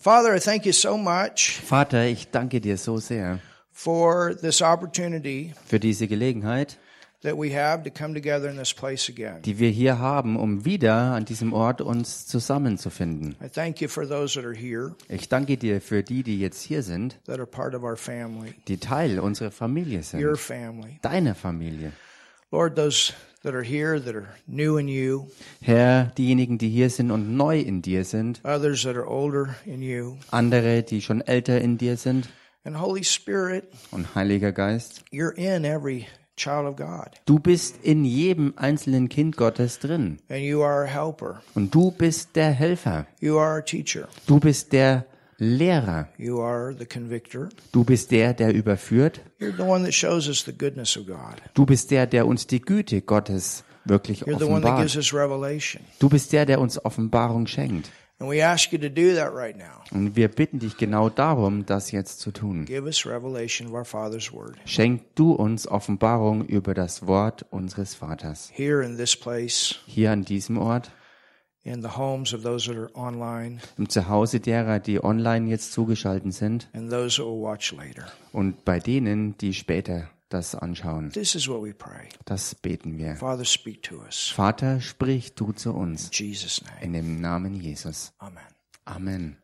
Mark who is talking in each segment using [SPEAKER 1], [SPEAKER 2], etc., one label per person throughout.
[SPEAKER 1] Father, I thank you so much
[SPEAKER 2] Vater, ich danke dir so sehr
[SPEAKER 1] for this opportunity
[SPEAKER 2] für diese Gelegenheit,
[SPEAKER 1] that we have to come together in this place again.
[SPEAKER 2] die wir hier haben, um wieder an diesem Ort uns zusammenzufinden.
[SPEAKER 1] I thank you for those that are here,
[SPEAKER 2] Ich danke dir für die, die jetzt hier sind,
[SPEAKER 1] that are part of our family,
[SPEAKER 2] die Teil unserer Familie
[SPEAKER 1] your
[SPEAKER 2] sind,
[SPEAKER 1] family.
[SPEAKER 2] deiner Familie.
[SPEAKER 1] Lord, those that are here that are new in you,
[SPEAKER 2] Herr, diejenigen, die hier sind und neu in dir sind,
[SPEAKER 1] others that are older in you,
[SPEAKER 2] andere, die schon älter in dir sind.
[SPEAKER 1] And Holy Spirit,
[SPEAKER 2] und Heiliger Geist,
[SPEAKER 1] you're in every child of God,
[SPEAKER 2] du bist in jedem einzelnen Kind Gottes drin.
[SPEAKER 1] And you are a helper.
[SPEAKER 2] und du bist der Helfer,
[SPEAKER 1] You are a teacher.
[SPEAKER 2] du bist der Lehrer,
[SPEAKER 1] You are the convictor.
[SPEAKER 2] du bist der, der überführt,
[SPEAKER 1] You're the one that shows us the goodness of God.
[SPEAKER 2] du bist der, der uns die Güte Gottes wirklich
[SPEAKER 1] You're the one that gives
[SPEAKER 2] offenbart.
[SPEAKER 1] us revelation.
[SPEAKER 2] Du bist der, der uns Offenbarung schenkt.
[SPEAKER 1] And we ask you to do that right now.
[SPEAKER 2] Und wir bitten dich genau darum, das jetzt zu tun.
[SPEAKER 1] Give us revelation of our Father's Word.
[SPEAKER 2] Schenk du uns Offenbarung über das Wort unseres Vaters.
[SPEAKER 1] Here in this place,
[SPEAKER 2] Hier an diesem Ort,
[SPEAKER 1] in the homes of those that are online,
[SPEAKER 2] im Zuhause derer, die online jetzt zugeschaltet sind
[SPEAKER 1] and those that will watch later.
[SPEAKER 2] und bei denen, die später das anschauen.
[SPEAKER 1] This is what we pray.
[SPEAKER 2] Das beten wir.
[SPEAKER 1] Father, speak to us.
[SPEAKER 2] Vater, sprich du zu uns
[SPEAKER 1] In Jesus' name.
[SPEAKER 2] in dem Namen Jesus.
[SPEAKER 1] Amen.
[SPEAKER 2] Amen.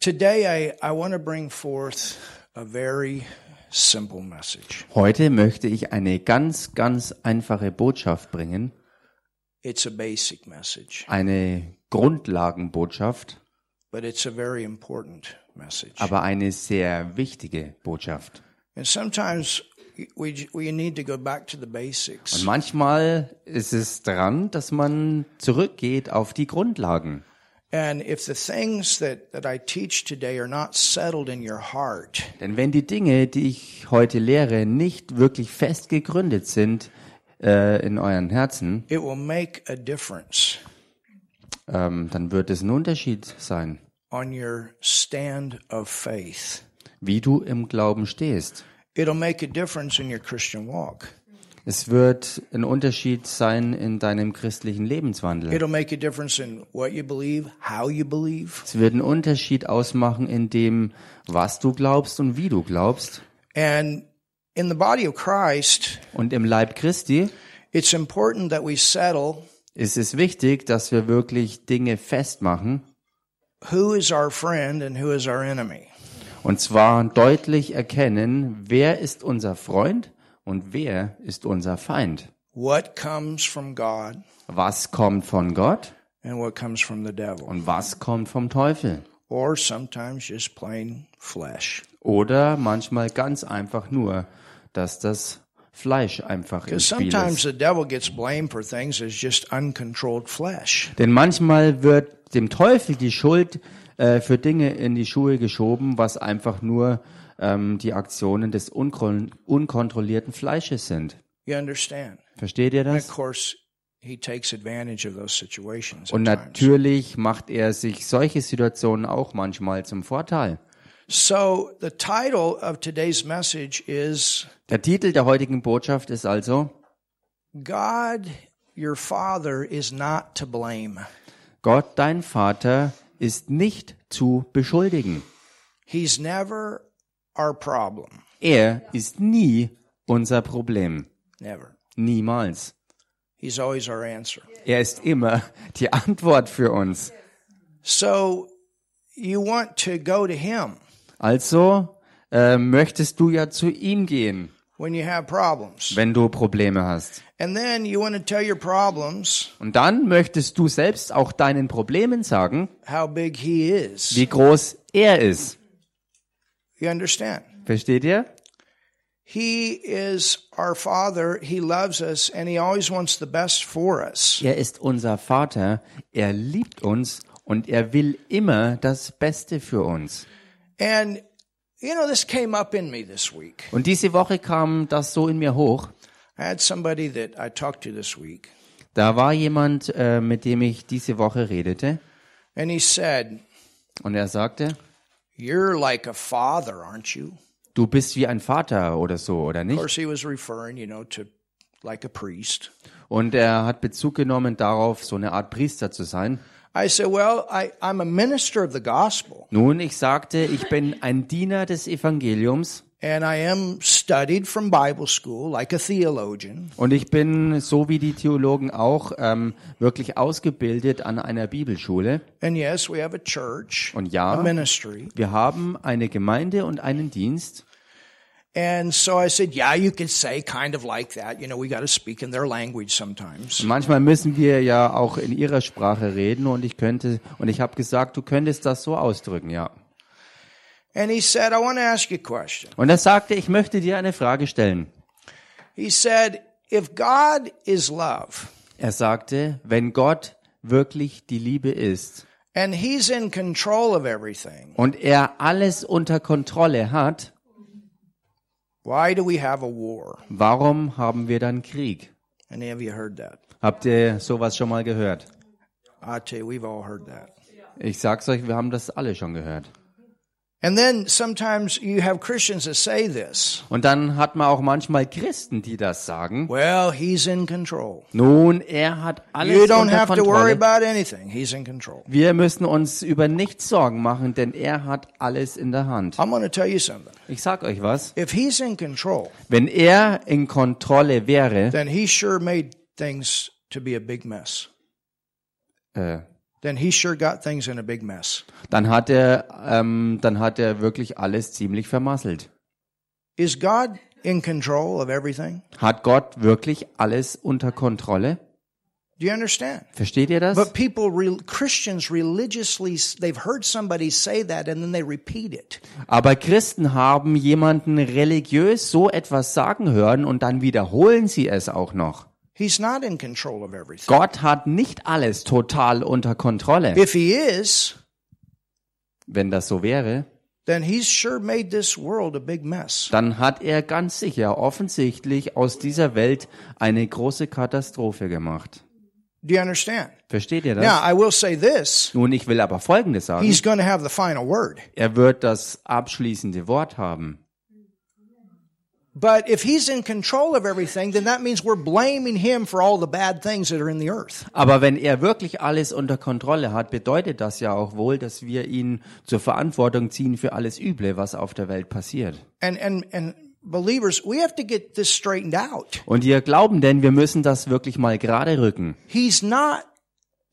[SPEAKER 1] Today, I, I want to bring forth a very simple message.
[SPEAKER 2] Heute möchte ich eine ganz, ganz einfache Botschaft bringen,
[SPEAKER 1] It's a basic message,
[SPEAKER 2] eine Grundlagenbotschaft,
[SPEAKER 1] but it's a very important message.
[SPEAKER 2] aber eine sehr wichtige Botschaft.
[SPEAKER 1] And sometimes we, we need to go back to the
[SPEAKER 2] Und
[SPEAKER 1] basics.
[SPEAKER 2] manchmal ist es dran, dass man zurückgeht auf die Grundlagen.
[SPEAKER 1] And if the things that, that I teach today are not settled in your heart,
[SPEAKER 2] Denn wenn die Dinge, die ich heute lehre, nicht wirklich fest gegründet sind äh, in euren Herzen,
[SPEAKER 1] it will make a difference
[SPEAKER 2] ähm, dann wird es ein Unterschied sein,
[SPEAKER 1] on your stand of faith.
[SPEAKER 2] wie du im Glauben stehst.
[SPEAKER 1] It'll make a difference in your Christian walk.
[SPEAKER 2] Es wird ein Unterschied sein in deinem christlichen Lebenswandel.
[SPEAKER 1] It'll make a difference in what you believe, how you believe.
[SPEAKER 2] Es wird einen Unterschied ausmachen in dem, was du glaubst und wie du glaubst.
[SPEAKER 1] And in the body of Christ,
[SPEAKER 2] Und im Leib Christi
[SPEAKER 1] it's important that we settle
[SPEAKER 2] ist es wichtig, dass wir wirklich Dinge festmachen.
[SPEAKER 1] who is our friend and who is our enemy.
[SPEAKER 2] Und zwar deutlich erkennen, wer ist unser Freund und wer ist unser Feind.
[SPEAKER 1] What comes from God
[SPEAKER 2] Was kommt von Gott
[SPEAKER 1] and what comes from the devil.
[SPEAKER 2] und was kommt vom Teufel.
[SPEAKER 1] Or sometimes just plain flesh.
[SPEAKER 2] Oder manchmal ganz einfach nur, dass das Fleisch einfach im Spiel
[SPEAKER 1] sometimes
[SPEAKER 2] ist.
[SPEAKER 1] the devil gets blamed for things as just uncontrolled flesh.
[SPEAKER 2] Denn manchmal wird dem Teufel die Schuld äh, für Dinge in die Schuhe geschoben, was einfach nur ähm, die Aktionen des unkon unkontrollierten Fleisches sind.
[SPEAKER 1] You understand?
[SPEAKER 2] Versteht ihr das?
[SPEAKER 1] course, he takes advantage of those situations.
[SPEAKER 2] Und natürlich macht er sich solche Situationen auch manchmal zum Vorteil.
[SPEAKER 1] So the title of today's message is
[SPEAKER 2] Der Titel der heutigen Botschaft ist also
[SPEAKER 1] God, your Father, is not to blame.
[SPEAKER 2] Gott, dein Vater, ist nicht zu beschuldigen.
[SPEAKER 1] He's never our problem.
[SPEAKER 2] Er ist nie unser Problem.
[SPEAKER 1] Never.
[SPEAKER 2] Niemals.
[SPEAKER 1] He's always our answer.
[SPEAKER 2] Er ist immer die Antwort für uns.
[SPEAKER 1] So you want to go to Him
[SPEAKER 2] Also äh, möchtest du ja zu ihm gehen,
[SPEAKER 1] when you have problems.
[SPEAKER 2] wenn du Probleme hast.
[SPEAKER 1] And then you want to tell your problems
[SPEAKER 2] Und dann möchtest du selbst auch deinen Problemen sagen,
[SPEAKER 1] how big He is.
[SPEAKER 2] wie groß er ist.
[SPEAKER 1] You understand?
[SPEAKER 2] Versteht ihr?
[SPEAKER 1] He is our Father. He loves us and He always wants the best for us.
[SPEAKER 2] Er ist unser Vater, er liebt uns und er will immer das Beste für uns.
[SPEAKER 1] And, you know, this came up in me this week.
[SPEAKER 2] Und diese Woche kam das so in mir hoch.
[SPEAKER 1] I had somebody that I talked to this week,
[SPEAKER 2] Da war jemand, äh, mit dem ich diese Woche redete,
[SPEAKER 1] and he said,
[SPEAKER 2] und er sagte,
[SPEAKER 1] You're like a father, aren't you?
[SPEAKER 2] du bist wie ein Vater oder so, oder
[SPEAKER 1] Of
[SPEAKER 2] nicht?
[SPEAKER 1] course, he was referring, you know, to like a priest.
[SPEAKER 2] Und er hat Bezug genommen darauf, so eine Art Priester zu sein.
[SPEAKER 1] I said, Well, I, I'm a minister of the gospel,
[SPEAKER 2] Nun, ich sagte, ich bin ein Diener des Evangeliums
[SPEAKER 1] and I am studied from Bible school like a theologian.
[SPEAKER 2] und ich bin, so wie die Theologen auch, ähm, wirklich ausgebildet an einer Bibelschule.
[SPEAKER 1] And yes, we have a church,
[SPEAKER 2] Und ja,
[SPEAKER 1] a ministry.
[SPEAKER 2] wir haben eine Gemeinde und einen Dienst.
[SPEAKER 1] And so I said, Yeah, you could say kind of like that. You know, we got to speak in their language sometimes.
[SPEAKER 2] Manchmal müssen wir ja auch in ihrer Sprache reden und ich könnte, und ich habe gesagt, du könntest das so ausdrücken, ja.
[SPEAKER 1] And he said, I want to ask you a question.
[SPEAKER 2] Und er sagte, ich möchte dir eine Frage stellen.
[SPEAKER 1] He said, If God is love,
[SPEAKER 2] Er sagte, wenn Gott wirklich die Liebe ist
[SPEAKER 1] and he's in control of everything,
[SPEAKER 2] und er alles unter Kontrolle hat,
[SPEAKER 1] why do we have a war?
[SPEAKER 2] warum haben wir dann Krieg?
[SPEAKER 1] Any of you heard that?
[SPEAKER 2] Habt ihr sowas schon mal gehört?
[SPEAKER 1] I tell you, we've all heard that.
[SPEAKER 2] Ich sag's euch, wir haben das alle schon gehört. Und dann hat man auch manchmal Christen, die das sagen.
[SPEAKER 1] Well, he's in control.
[SPEAKER 2] Nun, er hat
[SPEAKER 1] You
[SPEAKER 2] alles
[SPEAKER 1] don't
[SPEAKER 2] unter
[SPEAKER 1] have to worry
[SPEAKER 2] Kontrolle.
[SPEAKER 1] about anything. He's in control.
[SPEAKER 2] Wir müssen uns über nichts Sorgen machen, denn er hat alles in der Hand.
[SPEAKER 1] I'm to tell you something.
[SPEAKER 2] Ich sag euch was.
[SPEAKER 1] If he's in control,
[SPEAKER 2] Wenn er in Kontrolle wäre,
[SPEAKER 1] then he sure made things to be a big mess.
[SPEAKER 2] äh,
[SPEAKER 1] Then he sure got things in a big mess.
[SPEAKER 2] dann hat er, ähm, dann hat er wirklich alles ziemlich vermasselt.
[SPEAKER 1] Is God in control of everything?
[SPEAKER 2] Hat Gott wirklich alles unter Kontrolle?
[SPEAKER 1] Do you understand?
[SPEAKER 2] Versteht ihr das?
[SPEAKER 1] But people, re- Christians religiously, they've heard somebody say that and then they repeat it.
[SPEAKER 2] Aber Christen haben jemanden religiös so etwas sagen hören und dann wiederholen sie es auch noch.
[SPEAKER 1] He's not in control of everything.
[SPEAKER 2] Gott hat nicht alles total unter Kontrolle.
[SPEAKER 1] If he is,
[SPEAKER 2] Wenn das so wäre,
[SPEAKER 1] then he's sure made this world a big mess.
[SPEAKER 2] dann hat er ganz sicher offensichtlich aus dieser Welt eine große Katastrophe gemacht.
[SPEAKER 1] Do you understand?
[SPEAKER 2] Versteht ihr
[SPEAKER 1] Now,
[SPEAKER 2] das?
[SPEAKER 1] I will say this.
[SPEAKER 2] Nun, ich will aber Folgendes sagen.
[SPEAKER 1] He's going to have the final word.
[SPEAKER 2] Er wird das abschließende Wort haben.
[SPEAKER 1] But if he's in control of everything, then that means we're blaming him for all the bad things that are in the earth.
[SPEAKER 2] Aber wenn er wirklich alles unter Kontrolle hat, bedeutet das ja auch wohl, dass wir ihn zur Verantwortung ziehen für alles Üble, was auf der Welt passiert.
[SPEAKER 1] And, and, and believers, we have to get this straightened out.
[SPEAKER 2] Und ihr glauben denn, wir müssen das wirklich mal gerade rücken.
[SPEAKER 1] He's not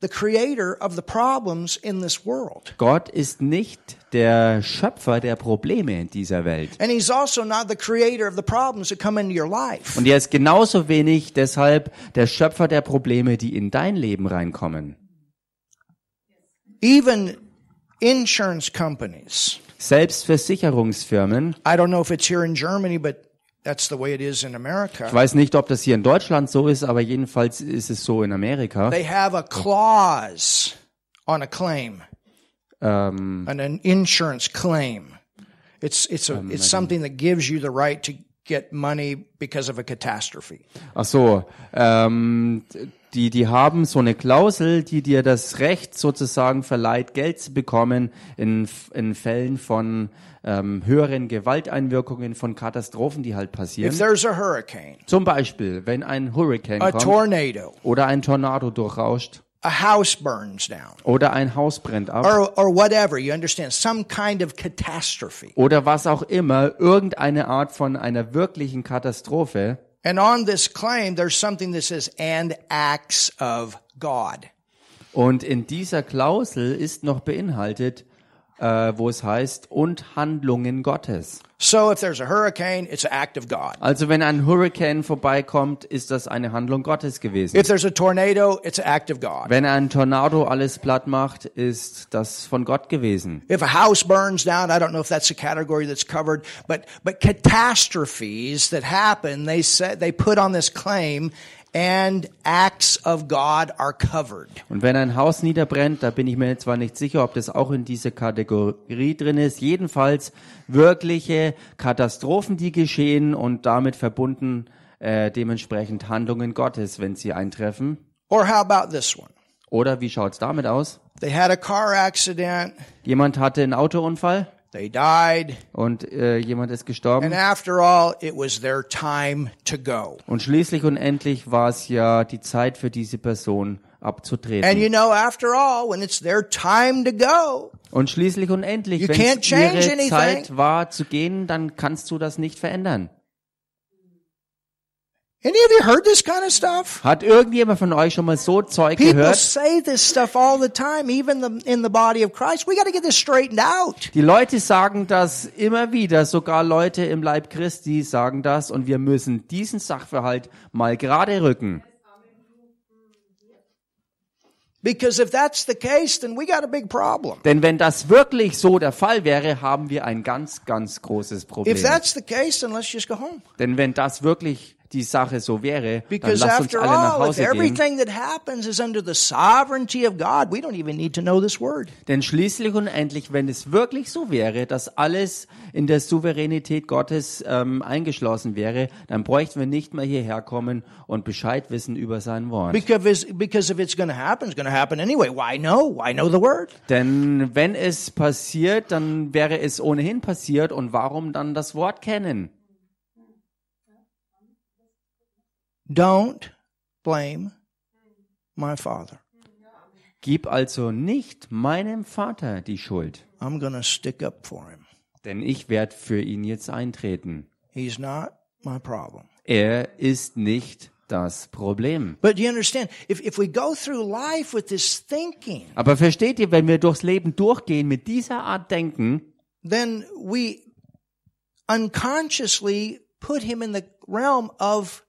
[SPEAKER 1] the creator of the problems in this world.
[SPEAKER 2] Gott ist nicht der Schöpfer der Probleme in dieser Welt.
[SPEAKER 1] And he's also not the creator of the problems that come into your life.
[SPEAKER 2] Und er ist genauso wenig deshalb der Schöpfer der Probleme, die in dein Leben reinkommen.
[SPEAKER 1] Even insurance companies.
[SPEAKER 2] Selbst Versicherungsfirmen,
[SPEAKER 1] I don't know if it's here in Germany, but that's the way it is in
[SPEAKER 2] ich
[SPEAKER 1] America.
[SPEAKER 2] weiß nicht, ob das hier in Deutschland so ist, aber jedenfalls ist es so in Amerika.
[SPEAKER 1] They have a clause on a claim,
[SPEAKER 2] Ähm,
[SPEAKER 1] an, an insurance claim. It's it's a it's something that gives you the right to get money because of a catastrophe.
[SPEAKER 2] ach so, ähm, die, die haben so eine Klausel, die dir das Recht sozusagen verleiht, Geld zu bekommen in, in Fällen von ähm, höheren Gewalteinwirkungen, von Katastrophen, die halt
[SPEAKER 1] If
[SPEAKER 2] passieren.
[SPEAKER 1] there's a hurricane,
[SPEAKER 2] Zum Beispiel, wenn ein Hurricane
[SPEAKER 1] a
[SPEAKER 2] kommt
[SPEAKER 1] tornado,
[SPEAKER 2] oder ein Tornado durchrauscht
[SPEAKER 1] a house burns down,
[SPEAKER 2] oder ein Haus brennt ab
[SPEAKER 1] or or whatever, you understand, some kind of catastrophe.
[SPEAKER 2] oder was auch immer, irgendeine Art von einer wirklichen Katastrophe.
[SPEAKER 1] And on this claim, there's something that says, and acts of God.
[SPEAKER 2] Und in dieser Klausel ist noch beinhaltet, äh, wo es heißt, und Handlungen Gottes.
[SPEAKER 1] So if there's a hurricane, it's an act of God.
[SPEAKER 2] Also wenn ein Hurricane vorbeikommt, ist das eine Handlung Gottes gewesen.
[SPEAKER 1] If there's a tornado, it's an act of God.
[SPEAKER 2] Wenn ein Tornado alles platt macht, ist das von Gott gewesen.
[SPEAKER 1] If a house burns down, I don't know if that's a category that's covered, but but catastrophes that happen, they said they put on this claim, and acts of God are covered.
[SPEAKER 2] Und wenn ein Haus niederbrennt, da bin ich mir zwar nicht sicher, ob das auch in diese Kategorie drin ist. Jedenfalls wirkliche Katastrophen, die geschehen und damit verbunden äh, dementsprechend Handlungen Gottes, wenn sie eintreffen.
[SPEAKER 1] Or how about this one?
[SPEAKER 2] Oder wie schaut's damit aus?
[SPEAKER 1] They had a car accident,
[SPEAKER 2] Jemand hatte einen Autounfall
[SPEAKER 1] They died.
[SPEAKER 2] und äh, jemand ist
[SPEAKER 1] And
[SPEAKER 2] gestorben.
[SPEAKER 1] after all, it was their time to go.
[SPEAKER 2] Und schließlich und endlich war es ja die Zeit für diese Person
[SPEAKER 1] And
[SPEAKER 2] abzutreten.
[SPEAKER 1] you know, after all, when it's their time to go,
[SPEAKER 2] Und schließlich und endlich,
[SPEAKER 1] You
[SPEAKER 2] wenn
[SPEAKER 1] can't
[SPEAKER 2] es
[SPEAKER 1] change
[SPEAKER 2] ihre
[SPEAKER 1] anything.
[SPEAKER 2] Zeit war zu gehen, dann kannst du das nicht verändern.
[SPEAKER 1] Any of you heard this kind of stuff?
[SPEAKER 2] Hat irgendjemand von euch schon mal so Zeug
[SPEAKER 1] People
[SPEAKER 2] gehört?
[SPEAKER 1] say this stuff all the time, even the, in the body of Christ. We got to get this straightened out.
[SPEAKER 2] Die Leute sagen das immer wieder, sogar Leute im Leib Christi sagen das und wir müssen diesen Sachverhalt mal gerade rücken.
[SPEAKER 1] Because if that's the case, then we got a big problem.
[SPEAKER 2] Denn wenn das wirklich so der Fall wäre, haben wir ein ganz, ganz großes Problem.
[SPEAKER 1] If that's the case, then let's just go home.
[SPEAKER 2] Denn wenn das wirklich die Sache so wäre, dann
[SPEAKER 1] Because
[SPEAKER 2] lasst uns
[SPEAKER 1] after
[SPEAKER 2] alle nach
[SPEAKER 1] all, if
[SPEAKER 2] Hause gehen.
[SPEAKER 1] everything that happens is under the sovereignty of God, we don't even need to know this word.
[SPEAKER 2] Denn schließlich und endlich, wenn es wirklich so wäre, dass alles in der Souveränität Gottes ähm, eingeschlossen wäre, dann bräuchten wir nicht mehr hierher kommen und Bescheid wissen über sein Wort.
[SPEAKER 1] Because, because if it's going to happen, it's going to happen anyway. Why know? Why know the word?
[SPEAKER 2] Denn wenn es passiert, dann wäre es ohnehin passiert und warum dann das Wort kennen?
[SPEAKER 1] Don't blame my father.
[SPEAKER 2] Gib also nicht meinem Vater die Schuld,
[SPEAKER 1] I'm to stick up for him.
[SPEAKER 2] denn ich werde für ihn jetzt eintreten.
[SPEAKER 1] He's not my problem.
[SPEAKER 2] Er ist nicht das Problem.
[SPEAKER 1] But do you understand? If, if we go through life with this thinking,
[SPEAKER 2] Aber versteht ihr, wenn wir durchs Leben durchgehen mit dieser Art Denken,
[SPEAKER 1] then we unconsciously put him in the realm of.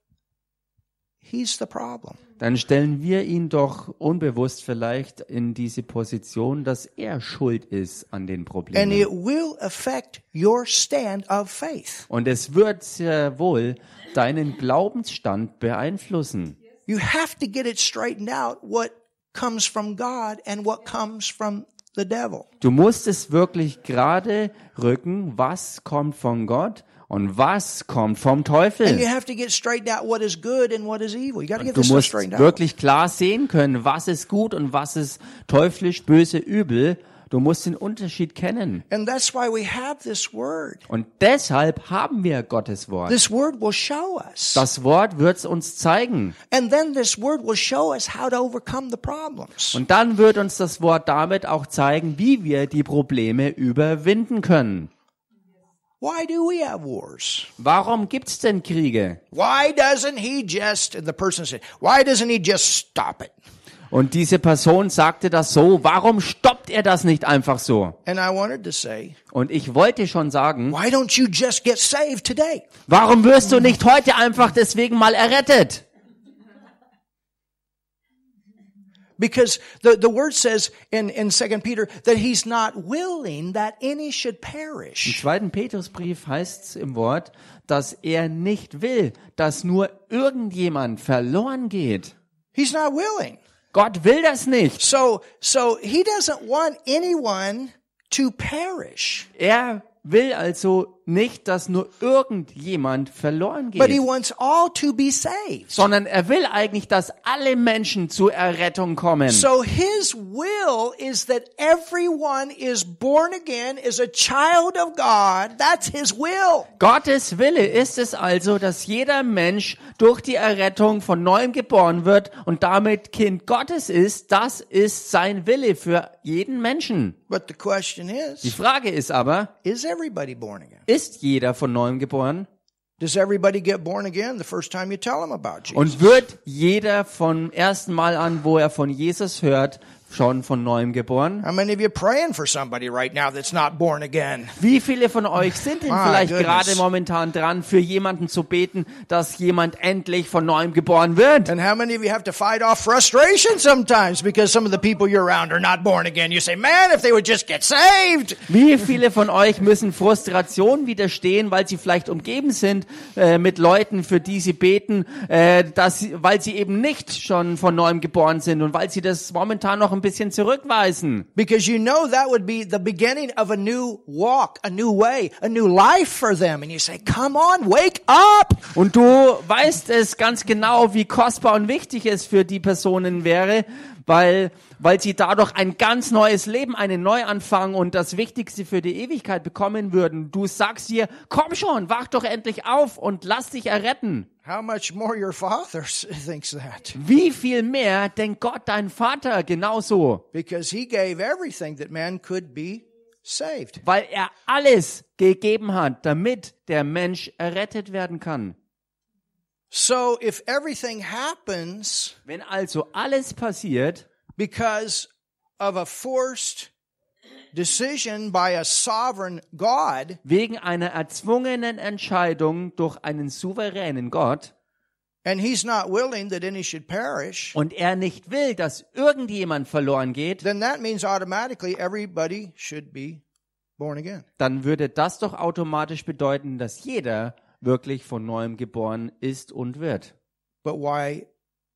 [SPEAKER 2] Dann stellen wir ihn doch unbewusst vielleicht in diese Position, dass er schuld ist an den
[SPEAKER 1] And
[SPEAKER 2] Problemen.
[SPEAKER 1] it will affect your stand of faith.
[SPEAKER 2] Und es wird sehr wohl deinen Glaubensstand beeinflussen.
[SPEAKER 1] You have to get it straightened out what comes from God and what comes from the devil.
[SPEAKER 2] Du musst es wirklich gerade rücken, was kommt von Gott und was kommt vom
[SPEAKER 1] And you
[SPEAKER 2] Teufel.
[SPEAKER 1] have to get straightened out what is good and what is evil. You got to get
[SPEAKER 2] Du musst wirklich klar sehen können, was ist gut und was ist teuflisch, böse, übel. Du musst den Unterschied kennen.
[SPEAKER 1] And that's why we have this word.
[SPEAKER 2] Und deshalb haben wir Gottes Wort.
[SPEAKER 1] This word will show us.
[SPEAKER 2] Das Wort wird uns zeigen. Und dann wird uns das Wort damit auch zeigen, wie wir die Probleme überwinden können.
[SPEAKER 1] Why do we have wars?
[SPEAKER 2] Warum gibt's denn Kriege?
[SPEAKER 1] Why doesn't he just, and the person said, why doesn't he just stop it?
[SPEAKER 2] Und diese Person sagte das so, warum stoppt er das nicht einfach so?
[SPEAKER 1] And I wanted to say,
[SPEAKER 2] Und ich wollte schon sagen,
[SPEAKER 1] why don't you just get saved today?
[SPEAKER 2] warum wirst du nicht heute einfach deswegen mal errettet?
[SPEAKER 1] Because the, the word says in, in 2 Peter that he's not willing that any should
[SPEAKER 2] Im
[SPEAKER 1] perish.
[SPEAKER 2] zweiten Petrusbrief heißt es im Wort, dass er nicht will, dass nur irgendjemand verloren geht.
[SPEAKER 1] He's not willing.
[SPEAKER 2] Gott will das nicht.
[SPEAKER 1] So, so he doesn't want anyone to perish,
[SPEAKER 2] Er will also nicht, dass nur irgendjemand verloren
[SPEAKER 1] but he
[SPEAKER 2] geht,
[SPEAKER 1] wants all to be saved.
[SPEAKER 2] sondern er will eigentlich, dass alle Menschen zur Errettung kommen.
[SPEAKER 1] So his will is that everyone is born again, is a child of God. That's his will.
[SPEAKER 2] Gottes Wille ist es also, dass jeder Mensch durch die Errettung von neuem geboren wird und damit Kind Gottes ist. Das ist sein Wille für jeden Menschen.
[SPEAKER 1] But the question
[SPEAKER 2] Die
[SPEAKER 1] is,
[SPEAKER 2] Frage ist aber,
[SPEAKER 1] is everybody born again?
[SPEAKER 2] Ist jeder von neuem geboren?
[SPEAKER 1] Does everybody get born again the first time you tell them about Jesus?
[SPEAKER 2] Und wird jeder vom ersten Mal an, wo er von Jesus hört, schon von neuem geboren?
[SPEAKER 1] How many of you praying for somebody right now that's not born again?
[SPEAKER 2] Wie viele von euch sind denn
[SPEAKER 1] My
[SPEAKER 2] vielleicht
[SPEAKER 1] goodness.
[SPEAKER 2] gerade momentan dran, für jemanden zu beten, dass jemand endlich von neuem geboren wird?
[SPEAKER 1] And how many of you have to fight off frustration sometimes because some of the people you're around are not born again? You say, man, if they would just get saved.
[SPEAKER 2] Wie viele von euch müssen Frustration widerstehen, weil sie vielleicht umgeben sind äh, mit Leuten, für die sie beten, äh, dass weil sie eben nicht schon von neuem geboren sind und weil sie das momentan noch ein bisschen zurückweisen?
[SPEAKER 1] Because you know that would be the beginning of a new walk, a new way, a new life for them. And you say, come on, wake up.
[SPEAKER 2] Und du weißt es ganz genau, wie kostbar und wichtig es für die Personen wäre, weil, weil sie dadurch ein ganz neues Leben, einen Neuanfang und das Wichtigste für die Ewigkeit bekommen würden. Du sagst ihr, komm schon, wach doch endlich auf und lass dich erretten.
[SPEAKER 1] How much more your father thinks that?
[SPEAKER 2] Wie viel mehr denkt Gott, dein Vater, genauso?
[SPEAKER 1] Because he gave everything that man could be saved.
[SPEAKER 2] Weil er alles gegeben hat, damit der Mensch errettet werden kann.
[SPEAKER 1] So if everything happens
[SPEAKER 2] Wenn also alles passiert,
[SPEAKER 1] because of a forced decision by a sovereign God,
[SPEAKER 2] wegen einer erzwungenen Entscheidung durch einen souveränen Gott,
[SPEAKER 1] and he's not willing that any should perish,
[SPEAKER 2] und er nicht will, dass irgendjemand verloren geht,
[SPEAKER 1] then that means automatically everybody should be born again.
[SPEAKER 2] dann würde das doch automatisch bedeuten, dass jeder wirklich von neuem geboren ist und wird.
[SPEAKER 1] But why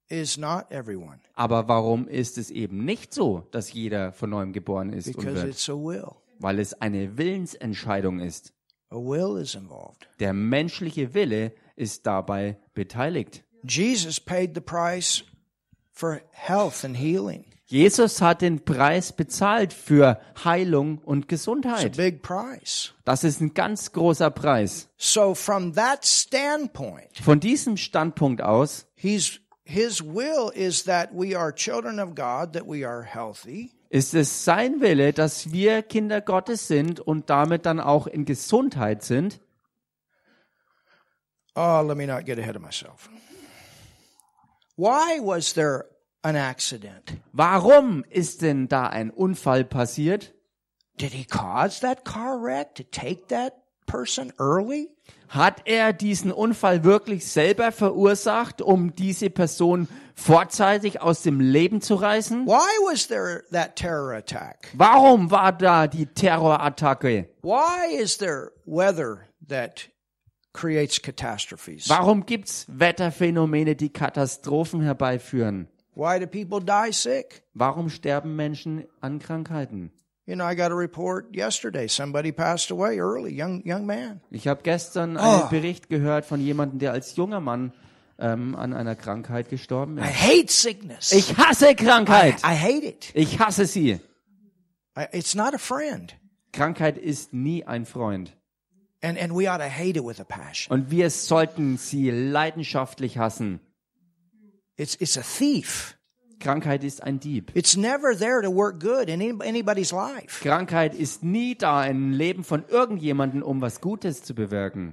[SPEAKER 1] is not everyone?
[SPEAKER 2] Aber warum ist es eben nicht so, dass jeder von neuem geboren ist und
[SPEAKER 1] Because
[SPEAKER 2] wird?
[SPEAKER 1] it's a will.
[SPEAKER 2] Weil es eine Willensentscheidung ist.
[SPEAKER 1] A will is involved.
[SPEAKER 2] Der menschliche Wille ist dabei beteiligt.
[SPEAKER 1] Jesus paid the price for health and healing.
[SPEAKER 2] Jesus hat den Preis bezahlt für Heilung und Gesundheit. Das ist ein ganz großer Preis.
[SPEAKER 1] So from that standpoint,
[SPEAKER 2] Von diesem Standpunkt aus
[SPEAKER 1] he's his will is that we are children of God, that we are healthy,
[SPEAKER 2] ist es sein Wille, dass wir Kinder Gottes sind und damit dann auch in Gesundheit sind.
[SPEAKER 1] Oh, let me not get ahead of myself. Why was there an accident?
[SPEAKER 2] Warum ist denn da ein Unfall passiert?
[SPEAKER 1] Did he cause that car wreck to take that person early?
[SPEAKER 2] Hat er diesen Unfall wirklich selber verursacht, um diese Person vorzeitig aus dem Leben zu reißen?
[SPEAKER 1] Why was there that terror attack?
[SPEAKER 2] Warum war da die Terrorattacke?
[SPEAKER 1] Why is there weather that creates catastrophes?
[SPEAKER 2] Warum gibt's Wetterphänomene, die Katastrophen herbeiführen?
[SPEAKER 1] Why do people die sick?
[SPEAKER 2] Warum sterben Menschen an Krankheiten?
[SPEAKER 1] You know, I got a report yesterday. Somebody passed away early, young young man.
[SPEAKER 2] Ich habe gestern einen
[SPEAKER 1] Oh.
[SPEAKER 2] Bericht gehört von jemandem, der als junger Mann ähm, an einer Krankheit gestorben
[SPEAKER 1] I
[SPEAKER 2] ist.
[SPEAKER 1] hate sickness.
[SPEAKER 2] Ich hasse Krankheit.
[SPEAKER 1] I hate it.
[SPEAKER 2] Ich hasse sie.
[SPEAKER 1] I, it's not a friend.
[SPEAKER 2] Krankheit ist nie ein Freund.
[SPEAKER 1] And and we ought to hate it with a passion.
[SPEAKER 2] Und wir sollten sie leidenschaftlich hassen.
[SPEAKER 1] It's it's a thief.
[SPEAKER 2] Krankheit ist ein Dieb.
[SPEAKER 1] It's never there to work good in any, anybody's life.
[SPEAKER 2] Krankheit ist nie da im Leben von irgendjemandem, um was Gutes zu bewirken.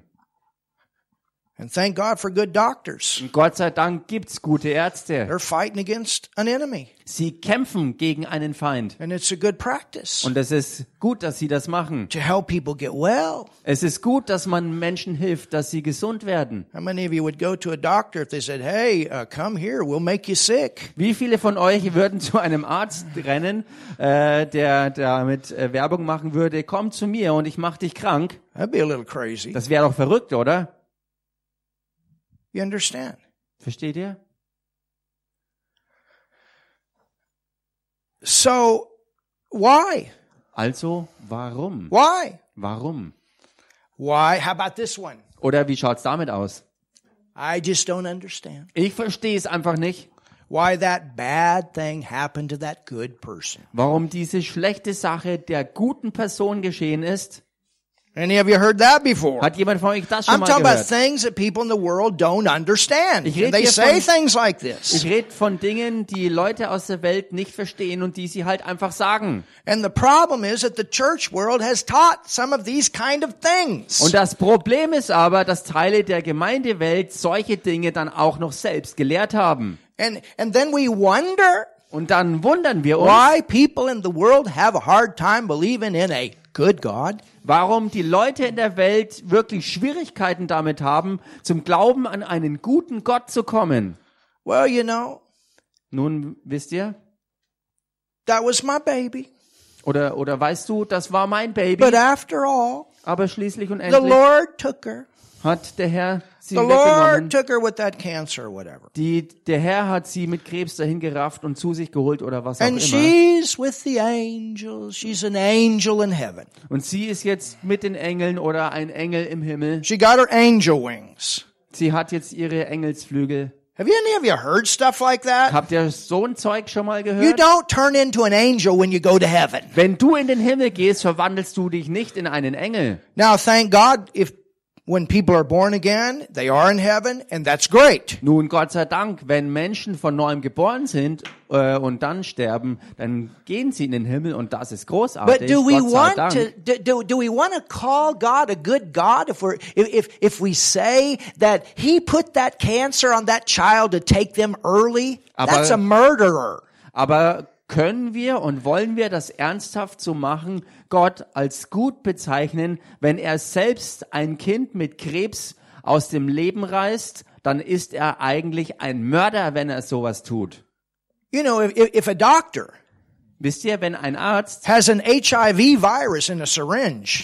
[SPEAKER 1] And thank God for good doctors.
[SPEAKER 2] Und Gott sei Dank gibt's gute Ärzte.
[SPEAKER 1] They're fighting against an enemy.
[SPEAKER 2] Sie kämpfen gegen einen Feind.
[SPEAKER 1] And it's a good practice
[SPEAKER 2] Und es ist gut, dass sie das machen.
[SPEAKER 1] to help people get well.
[SPEAKER 2] Es ist gut, dass man Menschen hilft, dass sie gesund werden.
[SPEAKER 1] How many of you would go to a doctor if they said, "Hey, uh, come here, we'll make you sick"?
[SPEAKER 2] Wie viele von euch würden zu einem Arzt rennen, äh, der damit äh, Werbung machen würde, komm zu mir und ich mach dich krank?
[SPEAKER 1] That'd be a little crazy.
[SPEAKER 2] Das wäre doch verrückt, oder?
[SPEAKER 1] You understand?
[SPEAKER 2] Versteht ihr?
[SPEAKER 1] So, why?
[SPEAKER 2] Also, warum?
[SPEAKER 1] Why?
[SPEAKER 2] Warum?
[SPEAKER 1] Why? How about this one?
[SPEAKER 2] Oder wie schaut's damit aus?
[SPEAKER 1] I just don't understand
[SPEAKER 2] Ich verstehe es einfach nicht,
[SPEAKER 1] why that bad thing happened to that good person.
[SPEAKER 2] warum diese schlechte Sache der guten Person geschehen ist.
[SPEAKER 1] Any of you heard that before?
[SPEAKER 2] Hat jemand von euch das schon
[SPEAKER 1] I'm
[SPEAKER 2] mal
[SPEAKER 1] talking about
[SPEAKER 2] gehört?
[SPEAKER 1] things that people in the world don't understand.
[SPEAKER 2] Ich
[SPEAKER 1] they say
[SPEAKER 2] von-
[SPEAKER 1] things like this.
[SPEAKER 2] Ich rede von Dingen, die Leute aus der Welt nicht verstehen und die sie halt einfach sagen.
[SPEAKER 1] And the problem is that the church world has taught some of these kind of things.
[SPEAKER 2] Und das Problem ist aber, dass Teile der Gemeindewelt solche Dinge dann auch noch selbst gelehrt haben.
[SPEAKER 1] And, and then we wonder
[SPEAKER 2] Und dann wundern wir uns,
[SPEAKER 1] why people in the world have a hard time believing in a good God.
[SPEAKER 2] Warum die Leute in der Welt wirklich Schwierigkeiten damit haben, zum Glauben an einen guten Gott zu kommen.
[SPEAKER 1] Well, you know,
[SPEAKER 2] Nun, wisst ihr?
[SPEAKER 1] that was my baby.
[SPEAKER 2] Oder, oder weißt du, das war mein Baby,
[SPEAKER 1] But after all,
[SPEAKER 2] aber schließlich und
[SPEAKER 1] the
[SPEAKER 2] endlich
[SPEAKER 1] Lord took her.
[SPEAKER 2] hat der Herr sie
[SPEAKER 1] The. Lord took her with that cancer or whatever.
[SPEAKER 2] Die, der Herr hat sie mit Krebs dahin gerafft und zu sich geholt oder was auch
[SPEAKER 1] And
[SPEAKER 2] immer.
[SPEAKER 1] she's with the angels. She's an angel in heaven.
[SPEAKER 2] Und sie ist jetzt mit den Engeln oder ein Engel im Himmel.
[SPEAKER 1] She got her angel wings.
[SPEAKER 2] Sie hat jetzt ihre Engelsflügel.
[SPEAKER 1] Have you any of you heard stuff like that?
[SPEAKER 2] Habt ihr so ein Zeug schon mal
[SPEAKER 1] You
[SPEAKER 2] gehört?
[SPEAKER 1] don't turn into an angel when you go to heaven.
[SPEAKER 2] Wenn du in den Himmel gehst, verwandelst du dich nicht in einen Engel.
[SPEAKER 1] Now, thank God if when people are born again, they are in heaven, and that's great.
[SPEAKER 2] Nun, Gott sei Dank, wenn Menschen von neuem geboren sind äh, und dann sterben, dann gehen sie in den Himmel und das ist großartig.
[SPEAKER 1] But do we
[SPEAKER 2] Gott sei
[SPEAKER 1] want to do, do, do we want to call God a good God if if, if if we say that He put that cancer on that child to take them early?
[SPEAKER 2] Aber-
[SPEAKER 1] That's a murderer.
[SPEAKER 2] Aber können wir und wollen wir das ernsthaft so machen, Gott als gut bezeichnen, wenn er selbst ein Kind mit Krebs aus dem Leben reißt, dann ist er eigentlich ein Mörder, wenn er sowas tut.
[SPEAKER 1] You know, if, if a doctor
[SPEAKER 2] Wisst ihr, wenn ein Arzt
[SPEAKER 1] has an HIV virus in a syringe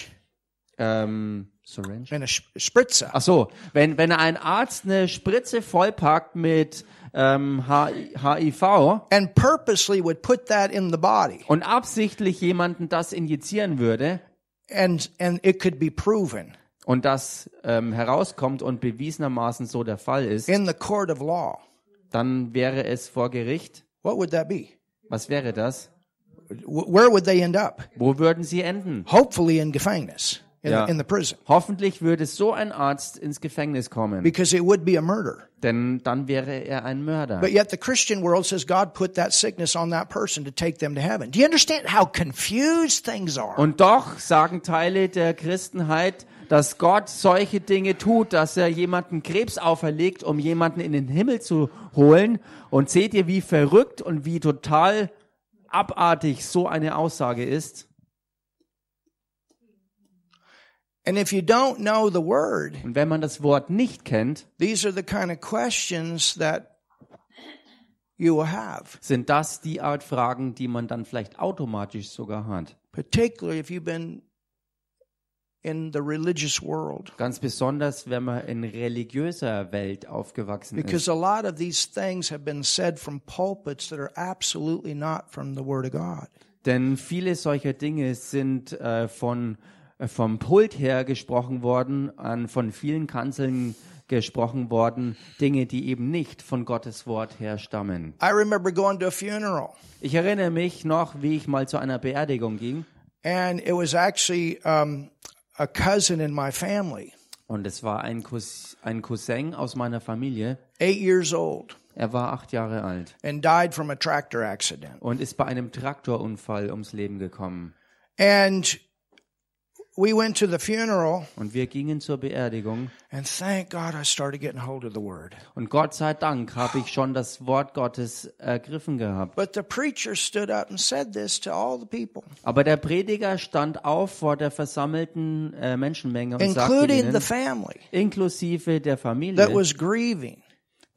[SPEAKER 2] ähm, Syringe?
[SPEAKER 1] in a sh- spritzer,
[SPEAKER 2] Ach so, wenn wenn ein Arzt eine Spritze vollpackt mit ähm, HIV
[SPEAKER 1] and purposely would put that in the body,
[SPEAKER 2] und absichtlich jemanden das injizieren würde
[SPEAKER 1] and and it could be proven
[SPEAKER 2] und das ähm, herauskommt und bewiesenermaßen so der Fall ist,
[SPEAKER 1] in the court of law,
[SPEAKER 2] dann wäre es vor Gericht.
[SPEAKER 1] what would that be?
[SPEAKER 2] Was wäre das?
[SPEAKER 1] Wh- Where would they end up?
[SPEAKER 2] Wo würden sie enden?
[SPEAKER 1] Hopefully in Gefängnis, in,
[SPEAKER 2] Ja.
[SPEAKER 1] the, in the prison,
[SPEAKER 2] Hoffentlich würde so ein Arzt ins Gefängnis kommen,
[SPEAKER 1] because it would be a murder.
[SPEAKER 2] denn dann wäre er ein Mörder.
[SPEAKER 1] But yet the Christian world says God put that sickness on that person to take them to heaven. Do you understand how confused things are?
[SPEAKER 2] Und doch sagen Teile der Christenheit, dass Gott solche Dinge tut, dass er jemanden Krebs auferlegt, um jemanden in den Himmel zu holen. Und seht ihr, wie verrückt und wie total abartig so eine Aussage ist?
[SPEAKER 1] And if you don't know the word,
[SPEAKER 2] Und wenn man das Wort nicht kennt,
[SPEAKER 1] these are the kind of questions that you will have,
[SPEAKER 2] sind das die Art Fragen, die man dann vielleicht automatisch sogar hat.
[SPEAKER 1] particularly if you've been in the religious world.
[SPEAKER 2] Ganz besonders, wenn man in religiöser Welt aufgewachsen ist.
[SPEAKER 1] Because a lot of these things have been said from pulpits that are absolutely not from the Word of God.
[SPEAKER 2] Denn viele solcher Dinge sind äh, von, vom Pult her gesprochen worden, an, von vielen Kanzeln gesprochen worden, Dinge, die eben nicht von Gottes Wort her stammen.
[SPEAKER 1] I remember going to a funeral,
[SPEAKER 2] Ich erinnere mich noch, wie ich mal zu einer Beerdigung ging
[SPEAKER 1] and it was actually um, a cousin in my family,
[SPEAKER 2] und es war ein, Cous ein Cousin aus meiner Familie.
[SPEAKER 1] eight years old,
[SPEAKER 2] Er war acht Jahre alt
[SPEAKER 1] and died from a tractor accident.
[SPEAKER 2] und ist bei einem Traktorunfall ums Leben gekommen.
[SPEAKER 1] And we went to the funeral,
[SPEAKER 2] Und wir gingen zur Beerdigung
[SPEAKER 1] and thank God I started getting hold of the Word.
[SPEAKER 2] und Gott sei Dank habe ich schon das Wort Gottes ergriffen gehabt.
[SPEAKER 1] But the preacher stood up and said this to all the people,
[SPEAKER 2] Aber der Prediger stand auf vor der versammelten äh, Menschenmenge und sagte
[SPEAKER 1] including
[SPEAKER 2] ihnen,
[SPEAKER 1] the family
[SPEAKER 2] inklusive der
[SPEAKER 1] that
[SPEAKER 2] Familie,
[SPEAKER 1] was grieving.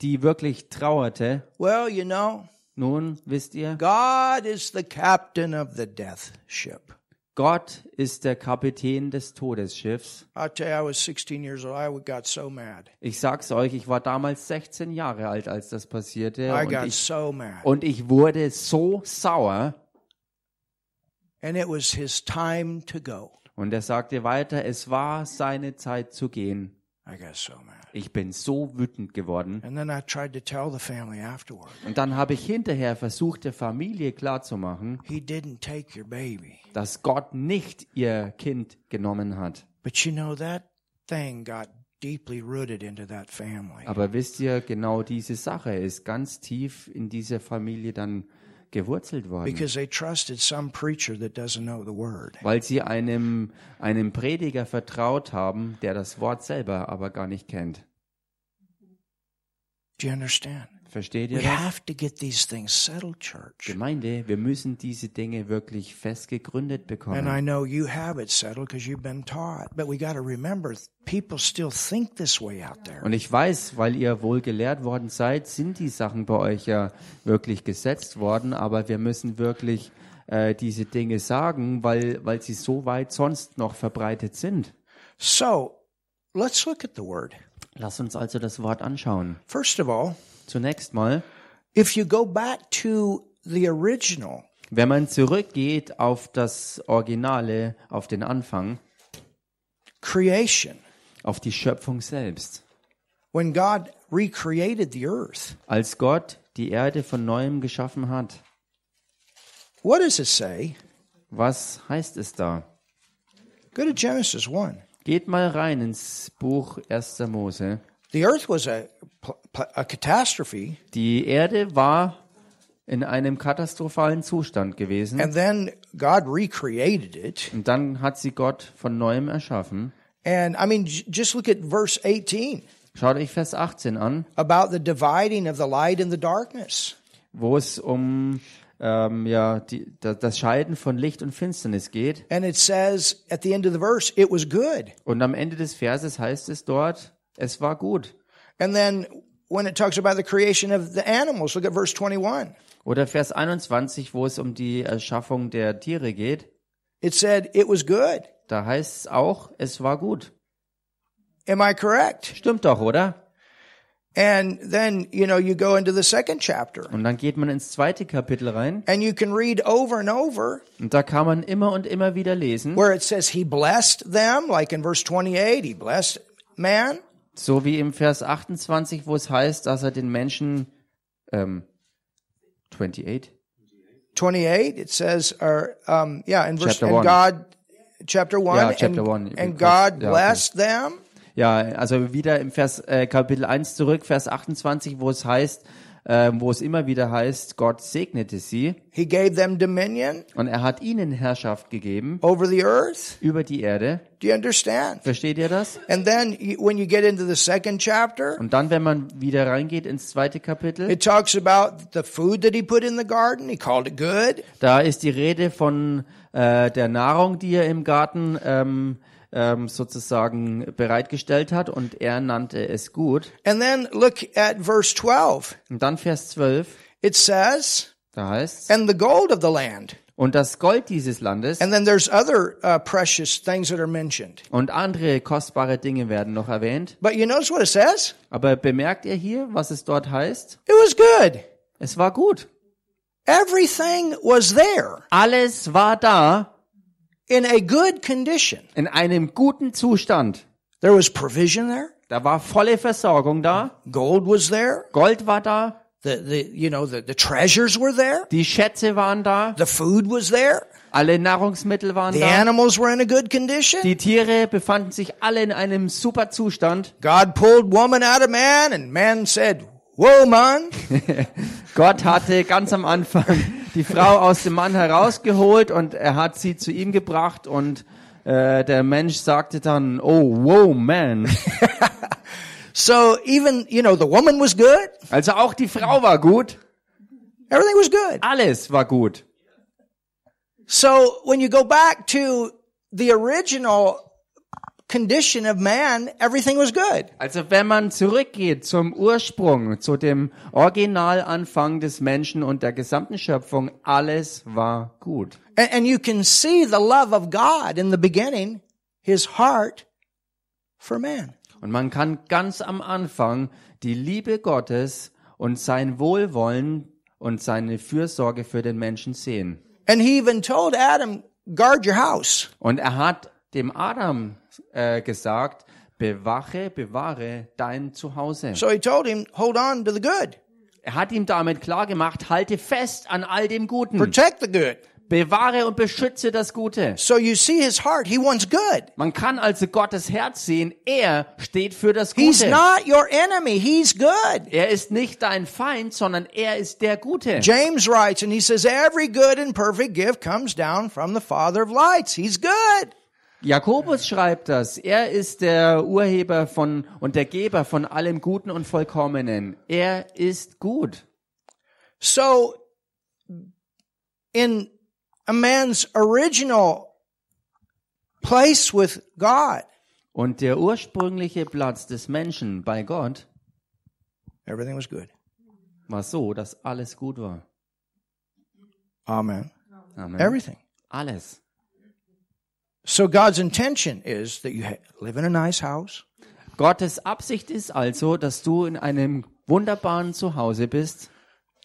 [SPEAKER 2] die wirklich trauerte,
[SPEAKER 1] Well, you know,
[SPEAKER 2] nun wisst ihr,
[SPEAKER 1] God is the captain of the death ship.
[SPEAKER 2] Gott ist der Kapitän des Todesschiffs.
[SPEAKER 1] I'll tell you, I was 16 years old. I got so mad.
[SPEAKER 2] Ich sag's euch, ich war damals 16 Jahre alt, als das passierte und ich, und ich wurde so sauer und er sagte weiter, es war seine Zeit zu gehen. Ich bin so wütend geworden. Und dann habe ich hinterher versucht, der Familie klarzumachen, Dass Gott nicht ihr Kind genommen hat.
[SPEAKER 1] But you know, that thing got deeply rooted into that family.
[SPEAKER 2] Aber wisst ihr, genau diese Sache ist ganz tief in dieser Familie dann gewurzelt worden,
[SPEAKER 1] Because they trusted some preacher that doesn't know the word.
[SPEAKER 2] weil sie einem, einem Prediger vertraut haben, der das Wort selber aber gar nicht kennt.
[SPEAKER 1] Do you understand?
[SPEAKER 2] Versteht ihr
[SPEAKER 1] We
[SPEAKER 2] das?
[SPEAKER 1] have to get these things settled, church.
[SPEAKER 2] Gemeinde, wir müssen diese Dinge wirklich fest gegründet
[SPEAKER 1] And
[SPEAKER 2] bekommen.
[SPEAKER 1] I know you have it settled because you've been taught. But we got to remember, people still think this way out there.
[SPEAKER 2] Und ich weiß, weil ihr wohl gelehrt worden seid, sind die Sachen bei euch ja wirklich gesetzt worden, aber wir müssen wirklich äh, diese Dinge sagen, weil, weil sie so weit sonst noch verbreitet sind.
[SPEAKER 1] So let's look at the word.
[SPEAKER 2] Lass uns also das Wort anschauen.
[SPEAKER 1] First of all,
[SPEAKER 2] Zunächst mal,
[SPEAKER 1] if you go back to the original,
[SPEAKER 2] wenn man zurückgeht auf das Originale, auf den Anfang,
[SPEAKER 1] creation,
[SPEAKER 2] auf die Schöpfung selbst.
[SPEAKER 1] when God recreated the earth,
[SPEAKER 2] als Gott die Erde von neuem geschaffen hat.
[SPEAKER 1] what does it say?
[SPEAKER 2] Was heißt es da?
[SPEAKER 1] Go to Genesis 1.
[SPEAKER 2] Geht mal rein ins Buch 1. Mose.
[SPEAKER 1] The earth was a, a catastrophe,
[SPEAKER 2] Die Erde war in einem katastrophalen Zustand gewesen
[SPEAKER 1] and then God recreated it.
[SPEAKER 2] und dann hat sie Gott von neuem erschaffen.
[SPEAKER 1] And I mean, just look at verse 18
[SPEAKER 2] Schaut euch Vers 18 an,
[SPEAKER 1] about the dividing of the light and the darkness.
[SPEAKER 2] wo es um ähm, ja, die, da- das Scheiden von Licht und Finsternis geht.
[SPEAKER 1] And it says at the end of the verse, it was good.
[SPEAKER 2] Und am Ende des Verses heißt es dort, es war gut.
[SPEAKER 1] And then when it talks about the creation of the animals, look at verse 21.
[SPEAKER 2] Oder Vers 21, wo es um die Erschaffung der Tiere geht,
[SPEAKER 1] It said it was good.
[SPEAKER 2] da heißt es auch, es war gut.
[SPEAKER 1] Am I correct?
[SPEAKER 2] Stimmt doch, oder?
[SPEAKER 1] And then, you know, you go into the second chapter
[SPEAKER 2] Und dann geht man ins zweite Kapitel rein
[SPEAKER 1] and you can read over and over
[SPEAKER 2] und da kann man immer und immer wieder lesen,
[SPEAKER 1] where it says he blessed them, like in verse 28, he blessed man.
[SPEAKER 2] So wie im Vers 28, wo es heißt, dass er den Menschen ähm, 28
[SPEAKER 1] 28, it says, or, um, yeah, in verse,
[SPEAKER 2] Chapter
[SPEAKER 1] and
[SPEAKER 2] one.
[SPEAKER 1] God, chapter 1,
[SPEAKER 2] Yeah, chapter
[SPEAKER 1] and,
[SPEAKER 2] one,
[SPEAKER 1] and God
[SPEAKER 2] okay.
[SPEAKER 1] blessed them.
[SPEAKER 2] Ja, also wieder im Vers äh, Kapitel 1 zurück, Vers 28, wo es heißt, äh, wo es immer wieder heißt, Gott segnete sie
[SPEAKER 1] He gave them dominion
[SPEAKER 2] und er hat ihnen Herrschaft gegeben
[SPEAKER 1] over the earth.
[SPEAKER 2] über die Erde.
[SPEAKER 1] Do you understand?
[SPEAKER 2] Versteht ihr das?
[SPEAKER 1] And then when you get into the second chapter,
[SPEAKER 2] Und dann, wenn man wieder reingeht ins zweite Kapitel,
[SPEAKER 1] it talks about the food that he put in the garden. He called it good.
[SPEAKER 2] da ist die Rede von äh, der Nahrung, die er im Garten ähm, ähm, sozusagen bereitgestellt hat und er nannte es gut.
[SPEAKER 1] And then look at verse 12.
[SPEAKER 2] Und dann Vers 12,
[SPEAKER 1] It says,
[SPEAKER 2] da heißt
[SPEAKER 1] and the gold of the land.
[SPEAKER 2] und das Gold dieses Landes
[SPEAKER 1] And then there's other uh, precious things that are mentioned.
[SPEAKER 2] und andere kostbare Dinge werden noch erwähnt.
[SPEAKER 1] But you notice what it says?
[SPEAKER 2] Aber bemerkt ihr hier, was es dort heißt?
[SPEAKER 1] It was good.
[SPEAKER 2] Es war gut.
[SPEAKER 1] Everything was there
[SPEAKER 2] Alles war da
[SPEAKER 1] in a good condition.
[SPEAKER 2] in einem guten Zustand.
[SPEAKER 1] There was provision there.
[SPEAKER 2] Da war volle Versorgung da.
[SPEAKER 1] Gold was there.
[SPEAKER 2] Gold war da.
[SPEAKER 1] The, the, you know, the, the treasures were there.
[SPEAKER 2] Die Schätze waren da.
[SPEAKER 1] The food was there.
[SPEAKER 2] Alle Nahrungsmittel waren
[SPEAKER 1] The
[SPEAKER 2] da.
[SPEAKER 1] animals were in a good condition.
[SPEAKER 2] Die Tiere befanden sich alle in einem super Zustand.
[SPEAKER 1] God pulled woman out of man and man said, whoa, man.
[SPEAKER 2] Gott hatte ganz am Anfang die Frau aus dem Mann herausgeholt und er hat sie zu ihm gebracht und äh, der Mensch sagte dann, oh, wow, man.
[SPEAKER 1] So even, you know, the woman was good.
[SPEAKER 2] Also auch die Frau war gut.
[SPEAKER 1] Everything was good.
[SPEAKER 2] Alles war gut.
[SPEAKER 1] So when you go back to the original condition of man, everything was good.
[SPEAKER 2] Also wenn man zurückgeht zum Ursprung, zu dem Originalanfang des Menschen und der gesamten Schöpfung, alles war gut.
[SPEAKER 1] And, and you can see the love of God in the beginning, his heart for man.
[SPEAKER 2] Und man kann ganz am Anfang die Liebe Gottes und sein Wohlwollen und seine Fürsorge für den Menschen sehen.
[SPEAKER 1] And he even told Adam, guard your house.
[SPEAKER 2] Und er hat dem Adam äh, gesagt, bewache, bewahre dein Zuhause.
[SPEAKER 1] So he told him, hold on to the good.
[SPEAKER 2] Er hat ihm damit klar gemacht, halte fest an all dem Guten.
[SPEAKER 1] Protect the good.
[SPEAKER 2] Bewahre und beschütze das Gute.
[SPEAKER 1] So you see his heart. He wants good.
[SPEAKER 2] Man kann also Gottes Herz sehen. Er steht für das
[SPEAKER 1] He's
[SPEAKER 2] Gute.
[SPEAKER 1] not your enemy. He's good.
[SPEAKER 2] Er ist nicht dein Feind, sondern er ist der Gute.
[SPEAKER 1] James writes and he says, every good and perfect gift comes down from the Father of lights. He's good.
[SPEAKER 2] Jakobus schreibt das. Er ist der Urheber von und der Geber von allem Guten und Vollkommenen. Er ist gut.
[SPEAKER 1] So in a man's original place with God,
[SPEAKER 2] Und der ursprüngliche Platz des Menschen bei Gott
[SPEAKER 1] everything was good.
[SPEAKER 2] war so, dass alles gut war.
[SPEAKER 1] Amen.
[SPEAKER 2] Amen.
[SPEAKER 1] Everything.
[SPEAKER 2] Alles.
[SPEAKER 1] So God's intention is that you live in a nice house,
[SPEAKER 2] Gottes Absicht ist also, dass du in einem wunderbaren Zuhause bist,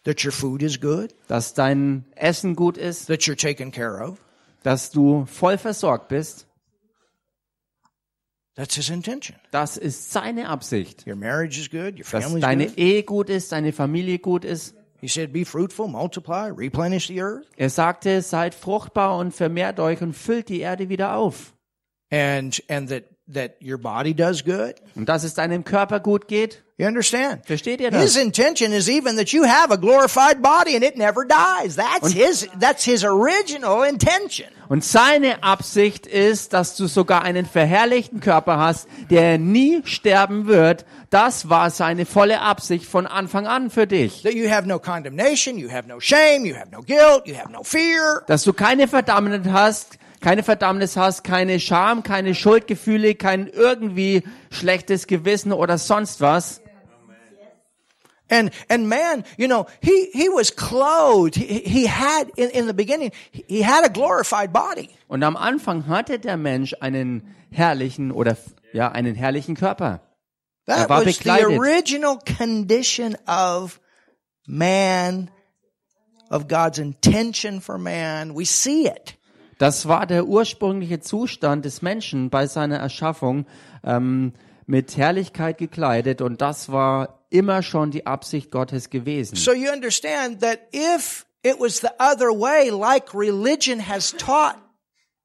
[SPEAKER 1] that your food is good,
[SPEAKER 2] dass dein Essen gut ist,
[SPEAKER 1] that you're taken care of,
[SPEAKER 2] dass du voll versorgt bist,
[SPEAKER 1] That's his intention.
[SPEAKER 2] Das ist seine Absicht.
[SPEAKER 1] Your marriage is good, your
[SPEAKER 2] Dass deine
[SPEAKER 1] good.
[SPEAKER 2] Ehe gut ist, deine Familie gut ist.
[SPEAKER 1] He said, Be fruitful, multiply, replenish the earth.
[SPEAKER 2] Er sagte, seid fruchtbar und vermehrt euch und füllt die Erde wieder auf.
[SPEAKER 1] And and that that your body does good.
[SPEAKER 2] Und dass es deinem Körper gut geht.
[SPEAKER 1] You understand?
[SPEAKER 2] Versteht ihr
[SPEAKER 1] His
[SPEAKER 2] das?
[SPEAKER 1] intention is even that you have a glorified body and it never dies. That's his that's his original intention.
[SPEAKER 2] Und seine Absicht ist, dass du sogar einen verherrlichten Körper hast, der nie sterben wird. Das war seine volle Absicht von Anfang an für dich.
[SPEAKER 1] That you have no condemnation, you have no shame, you have no guilt, you have no fear.
[SPEAKER 2] Dass du keine Verdammnis hast, keine Verdammnis hast, keine Scham, keine Schuldgefühle, kein irgendwie schlechtes Gewissen oder sonst was.
[SPEAKER 1] And and man, you know, he he was clothed. He, he had in, in the beginning, he- had a glorified body.
[SPEAKER 2] Und am Anfang hatte der Mensch einen herrlichen oder ja, einen herrlichen Körper.
[SPEAKER 1] That
[SPEAKER 2] Er war
[SPEAKER 1] was the
[SPEAKER 2] bekleidet.
[SPEAKER 1] original condition of man, of God's intention for man. We see it.
[SPEAKER 2] Das war der ursprüngliche Zustand des Menschen bei seiner Erschaffung, ähm, mit Herrlichkeit gekleidet und das war immer schon die Absicht Gottes gewesen.
[SPEAKER 1] So you understand that if it was the other way, like religion has taught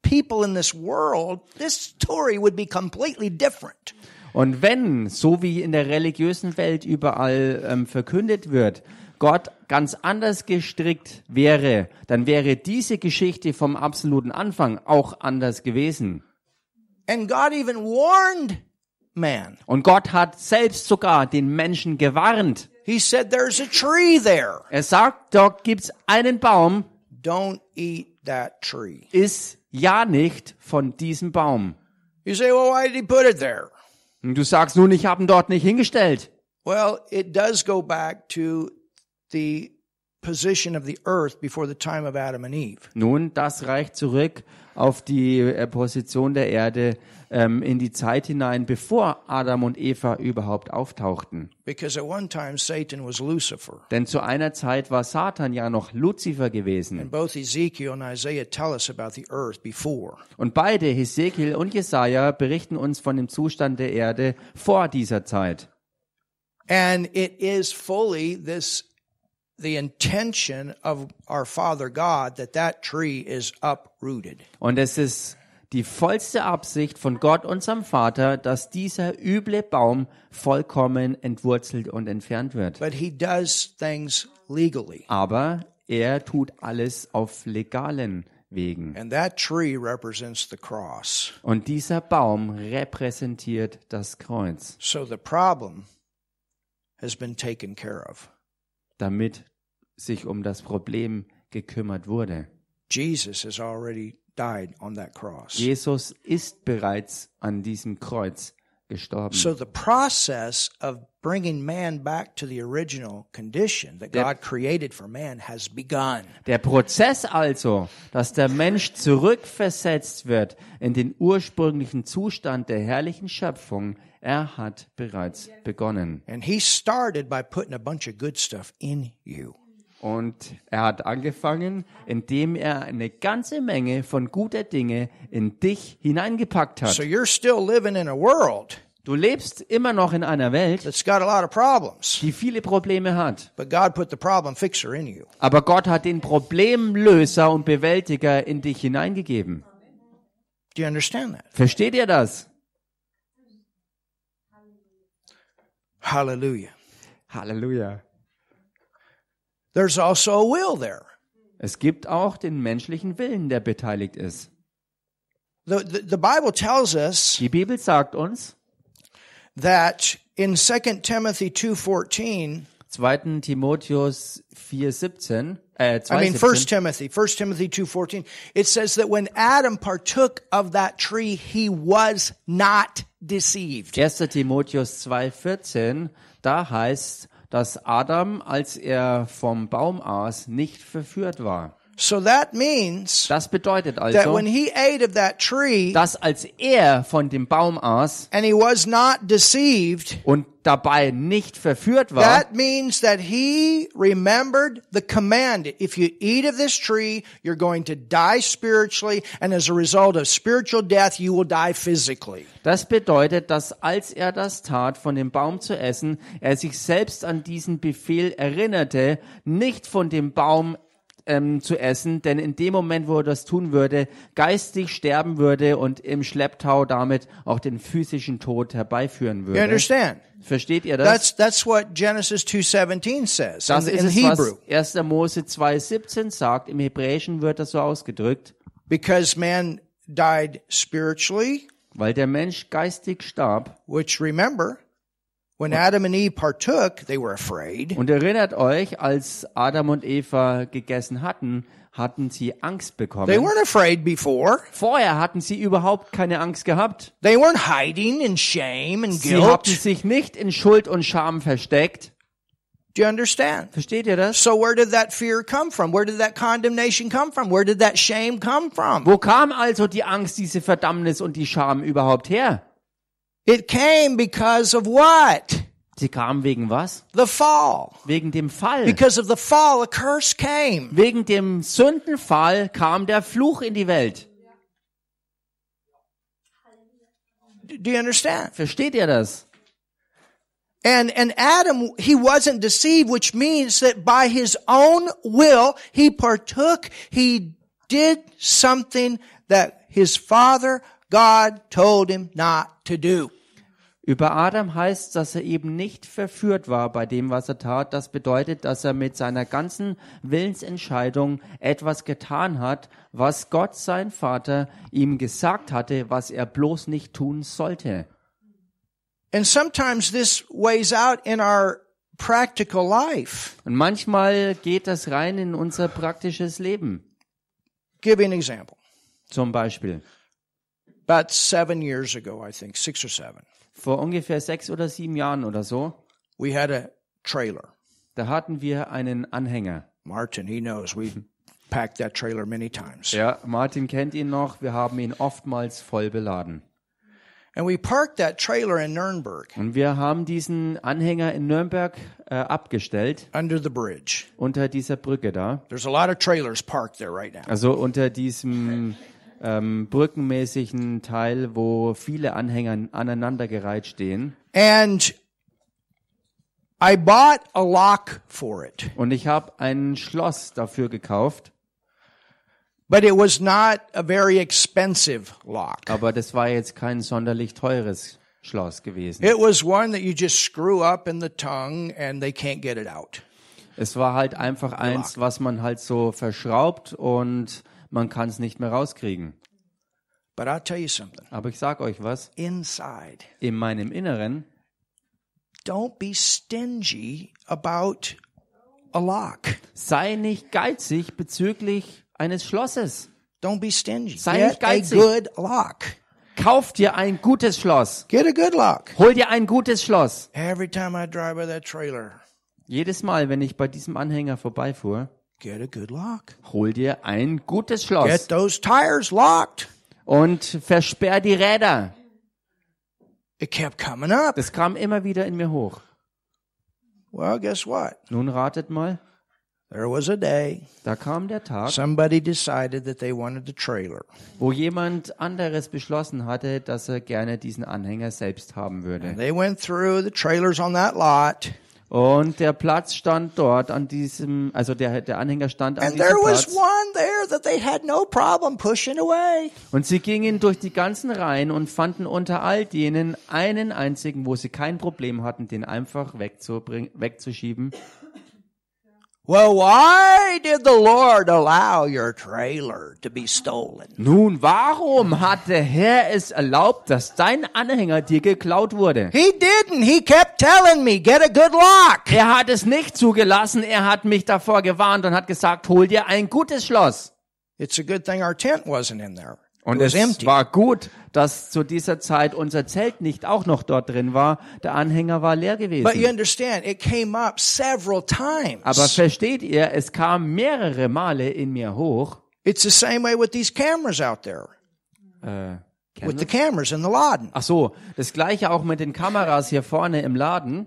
[SPEAKER 1] people in this world, this story would be completely different.
[SPEAKER 2] Und wenn, so wie in der religiösen Welt überall ähm, verkündet wird, Gott ganz anders gestrickt wäre, dann wäre diese Geschichte vom absoluten Anfang auch anders gewesen.
[SPEAKER 1] And God even warned man.
[SPEAKER 2] Und Gott hat selbst sogar den Menschen gewarnt.
[SPEAKER 1] He said, There's a tree there.
[SPEAKER 2] Er sagt, dort gibt's einen Baum,
[SPEAKER 1] Don't eat that tree.
[SPEAKER 2] iss ja nicht von diesem Baum.
[SPEAKER 1] You say, Well, why did he put it there?
[SPEAKER 2] Und du sagst nun, ich habe ihn dort nicht hingestellt.
[SPEAKER 1] Well, it does go back to the position of the earth before the time of Adam and Eve.
[SPEAKER 2] Nun, das reicht zurück auf die äh, Position der Erde ähm, in die Zeit hinein, bevor Adam und Eva überhaupt auftauchten.
[SPEAKER 1] Because at one time Satan was Lucifer.
[SPEAKER 2] Denn zu einer Zeit war Satan ja noch Luzifer gewesen.
[SPEAKER 1] And both Ezekiel and Isaiah tell us about the earth before.
[SPEAKER 2] Und beide, Hesekiel und Jesaja, berichten uns von dem Zustand der Erde vor dieser Zeit.
[SPEAKER 1] And it is fully this
[SPEAKER 2] Und es ist die vollste Absicht von Gott, unserem Vater, dass dieser üble Baum vollkommen entwurzelt und entfernt wird.
[SPEAKER 1] But he does things legally.
[SPEAKER 2] Aber er tut alles auf legalen Wegen.
[SPEAKER 1] And that tree represents the cross.
[SPEAKER 2] Und dieser Baum repräsentiert das Kreuz,
[SPEAKER 1] So the problem has been taken care of.
[SPEAKER 2] damit sich um das Problem gekümmert wurde.
[SPEAKER 1] Jesus has already died on that cross.
[SPEAKER 2] Jesus ist bereits an diesem Kreuz gestorben.
[SPEAKER 1] So the process of bringing man back to the original condition that
[SPEAKER 2] Der-
[SPEAKER 1] God created for man has begun.
[SPEAKER 2] Der Prozess also, dass der Mensch zurückversetzt wird in den ursprünglichen Zustand der herrlichen Schöpfung, er hat bereits begonnen.
[SPEAKER 1] And he started by putting a bunch of good stuff in you.
[SPEAKER 2] Und er hat angefangen, indem er eine ganze Menge von guter Dinge in dich hineingepackt
[SPEAKER 1] So
[SPEAKER 2] hat.
[SPEAKER 1] you're still living in a world
[SPEAKER 2] Du lebst immer noch in einer Welt,
[SPEAKER 1] that's got a lot of problems,
[SPEAKER 2] die viele Probleme hat.
[SPEAKER 1] but God put the problem fixer in you.
[SPEAKER 2] Aber Gott hat den Problemlöser und Bewältiger in dich hineingegeben.
[SPEAKER 1] Do you understand that?
[SPEAKER 2] Versteht ihr das?
[SPEAKER 1] Hallelujah.
[SPEAKER 2] Halleluja.
[SPEAKER 1] There's also a will there.
[SPEAKER 2] Es gibt auch den menschlichen Willen, der beteiligt ist.
[SPEAKER 1] The, the, the Bible tells us
[SPEAKER 2] Die Bibel sagt uns,
[SPEAKER 1] that in 2 Timothy 2:14,
[SPEAKER 2] 2. Timotheus 4,17, äh,
[SPEAKER 1] I mean 1
[SPEAKER 2] 2,17,
[SPEAKER 1] Timothy, 1 Timothy 2:14, it says that when Adam partook of that tree, he was not deceived.
[SPEAKER 2] 1. Timotheus 2,14, da heißt, dass Adam, als er vom Baum aß, nicht verführt war.
[SPEAKER 1] So that means
[SPEAKER 2] Das bedeutet
[SPEAKER 1] that
[SPEAKER 2] also,
[SPEAKER 1] when he ate of that tree
[SPEAKER 2] dass als er von dem Baum aß
[SPEAKER 1] and he was not deceived,
[SPEAKER 2] und dabei nicht verführt war,
[SPEAKER 1] that means that he remembered the command. If you eat of this tree, you're going to die spiritually, and as a result of spiritual death, you will die physically.
[SPEAKER 2] Das bedeutet, dass als er das tat, von dem Baum zu essen, er sich selbst an diesen Befehl erinnerte, nicht von dem Baum ähm, zu essen, denn in dem Moment, wo er das tun würde, geistig sterben würde und im Schlepptau damit auch den physischen Tod herbeiführen
[SPEAKER 1] You
[SPEAKER 2] würde.
[SPEAKER 1] understand?
[SPEAKER 2] Versteht ihr das?
[SPEAKER 1] That's that's what Genesis 2:17 says
[SPEAKER 2] Das
[SPEAKER 1] in,
[SPEAKER 2] ist
[SPEAKER 1] in
[SPEAKER 2] es,
[SPEAKER 1] Hebrew.
[SPEAKER 2] was 1. Mose 2,17 sagt. Im Hebräischen wird das so ausgedrückt,
[SPEAKER 1] Because man died spiritually,
[SPEAKER 2] weil der Mensch geistig starb.
[SPEAKER 1] which remember, when Adam and Eve partook, they were afraid.
[SPEAKER 2] Und erinnert euch, als Adam und Eva gegessen hatten, hatten sie Angst
[SPEAKER 1] They
[SPEAKER 2] bekommen.
[SPEAKER 1] weren't afraid before.
[SPEAKER 2] Vorher hatten sie überhaupt keine Angst gehabt.
[SPEAKER 1] They weren't hiding in shame and
[SPEAKER 2] Sie hatten
[SPEAKER 1] guilt.
[SPEAKER 2] sich nicht in Schuld und Scham versteckt.
[SPEAKER 1] Do you understand?
[SPEAKER 2] Versteht ihr das?
[SPEAKER 1] So where did that fear come from? Where did that condemnation come from? Where did that shame come from?
[SPEAKER 2] Wo kam also die Angst, diese Verdammnis und die Scham überhaupt her?
[SPEAKER 1] It came because of what?
[SPEAKER 2] Sie kam wegen was?
[SPEAKER 1] The fall.
[SPEAKER 2] Wegen dem Fall.
[SPEAKER 1] Because of the fall, a curse came.
[SPEAKER 2] Wegen dem Sündenfall kam der Fluch in die Welt.
[SPEAKER 1] Do you understand?
[SPEAKER 2] Versteht ihr das?
[SPEAKER 1] And, and Adam, he wasn't deceived, which means that by his own will, he partook, he did something that his father, God, told him not to do.
[SPEAKER 2] Über Adam heißt, dass er eben nicht verführt war bei dem, was er tat. Das bedeutet, dass er mit seiner ganzen Willensentscheidung etwas getan hat, was Gott, sein Vater, ihm gesagt hatte, was er bloß nicht tun sollte.
[SPEAKER 1] And sometimes this weighs out in our practical life.
[SPEAKER 2] Und manchmal geht das rein in unser praktisches Leben.
[SPEAKER 1] Give an example.
[SPEAKER 2] Zum Beispiel,
[SPEAKER 1] About seven years ago, I think, six or seven,
[SPEAKER 2] vor ungefähr sechs oder sieben Jahren oder so,
[SPEAKER 1] we had a trailer.
[SPEAKER 2] da hatten wir einen Anhänger.
[SPEAKER 1] Martin, he knows, we've packed that trailer many times.
[SPEAKER 2] Ja, Martin kennt ihn noch. Wir haben ihn oftmals voll beladen.
[SPEAKER 1] And we parked that trailer in Nuremberg
[SPEAKER 2] Und wir haben diesen Anhänger in Nürnberg äh, abgestellt,
[SPEAKER 1] under the bridge.
[SPEAKER 2] unter dieser Brücke da.
[SPEAKER 1] There's a lot of trailers parked there right now.
[SPEAKER 2] Also unter diesem ähm, brückenmäßigen Teil, wo viele Anhänger aneinandergereiht stehen.
[SPEAKER 1] And I bought a lock for it,
[SPEAKER 2] Und ich habe ein Schloss dafür gekauft,
[SPEAKER 1] but it was not a very expensive lock.
[SPEAKER 2] aber das war jetzt kein sonderlich teures Schloss gewesen.
[SPEAKER 1] It was one that you just screw up in the tongue and they can't get it out.
[SPEAKER 2] Es war halt einfach eins, was man halt so verschraubt und man kann es nicht mehr rauskriegen.
[SPEAKER 1] But I'll tell you something.
[SPEAKER 2] Aber ich sag euch was,
[SPEAKER 1] Inside,
[SPEAKER 2] in meinem Inneren,
[SPEAKER 1] don't be stingy about a lock.
[SPEAKER 2] sei nicht geizig bezüglich eines Schlosses.
[SPEAKER 1] Don't be stingy.
[SPEAKER 2] Sei
[SPEAKER 1] Get
[SPEAKER 2] nicht
[SPEAKER 1] a
[SPEAKER 2] geizig.
[SPEAKER 1] good lock.
[SPEAKER 2] Kauf dir ein gutes Schloss.
[SPEAKER 1] Get a good lock.
[SPEAKER 2] Hol dir ein gutes Schloss.
[SPEAKER 1] Every time I drive by that trailer,
[SPEAKER 2] Jedes Mal, wenn ich bei diesem Anhänger vorbeifuhr,
[SPEAKER 1] get a good lock.
[SPEAKER 2] hol dir ein gutes Schloss
[SPEAKER 1] Get those tires locked.
[SPEAKER 2] und versperr die Räder.
[SPEAKER 1] It kept coming up.
[SPEAKER 2] Das kam immer wieder in mir hoch.
[SPEAKER 1] Well, guess what?
[SPEAKER 2] Nun ratet mal,
[SPEAKER 1] There was a day
[SPEAKER 2] da kam der Tag,
[SPEAKER 1] somebody decided that they wanted a trailer.
[SPEAKER 2] wo jemand anderes beschlossen hatte, dass er gerne diesen Anhänger selbst haben würde.
[SPEAKER 1] They went through the trailers on that lot,
[SPEAKER 2] Und der Platz stand dort an diesem, also der, der Anhänger stand an
[SPEAKER 1] and
[SPEAKER 2] diesem Platz.
[SPEAKER 1] no.
[SPEAKER 2] Und sie gingen durch die ganzen Reihen und fanden unter all denen einen einzigen, wo sie kein Problem hatten, den einfach wegzubringen, wegzuschieben.
[SPEAKER 1] Well, why did the Lord allow your trailer to be stolen?
[SPEAKER 2] Nun, warum hat der Herr es erlaubt, dass dein Anhänger dir geklaut wurde?
[SPEAKER 1] He didn't. He kept telling me, get a good lock.
[SPEAKER 2] Er hat es nicht zugelassen, er hat mich davor gewarnt und hat gesagt, hol dir ein gutes Schloss.
[SPEAKER 1] It's a good thing our tent wasn't in there.
[SPEAKER 2] Und
[SPEAKER 1] It was
[SPEAKER 2] es war gut, dass zu dieser Zeit unser Zelt nicht auch noch dort drin war. Der Anhänger war leer
[SPEAKER 1] But you
[SPEAKER 2] gewesen.
[SPEAKER 1] understand, it came up several times.
[SPEAKER 2] Aber versteht ihr, es kam mehrere Male in mir hoch.
[SPEAKER 1] It's the same way with these cameras out there,
[SPEAKER 2] Äh,
[SPEAKER 1] with the cameras in the Laden.
[SPEAKER 2] Ach so, das gleiche auch mit den Kameras hier vorne im Laden.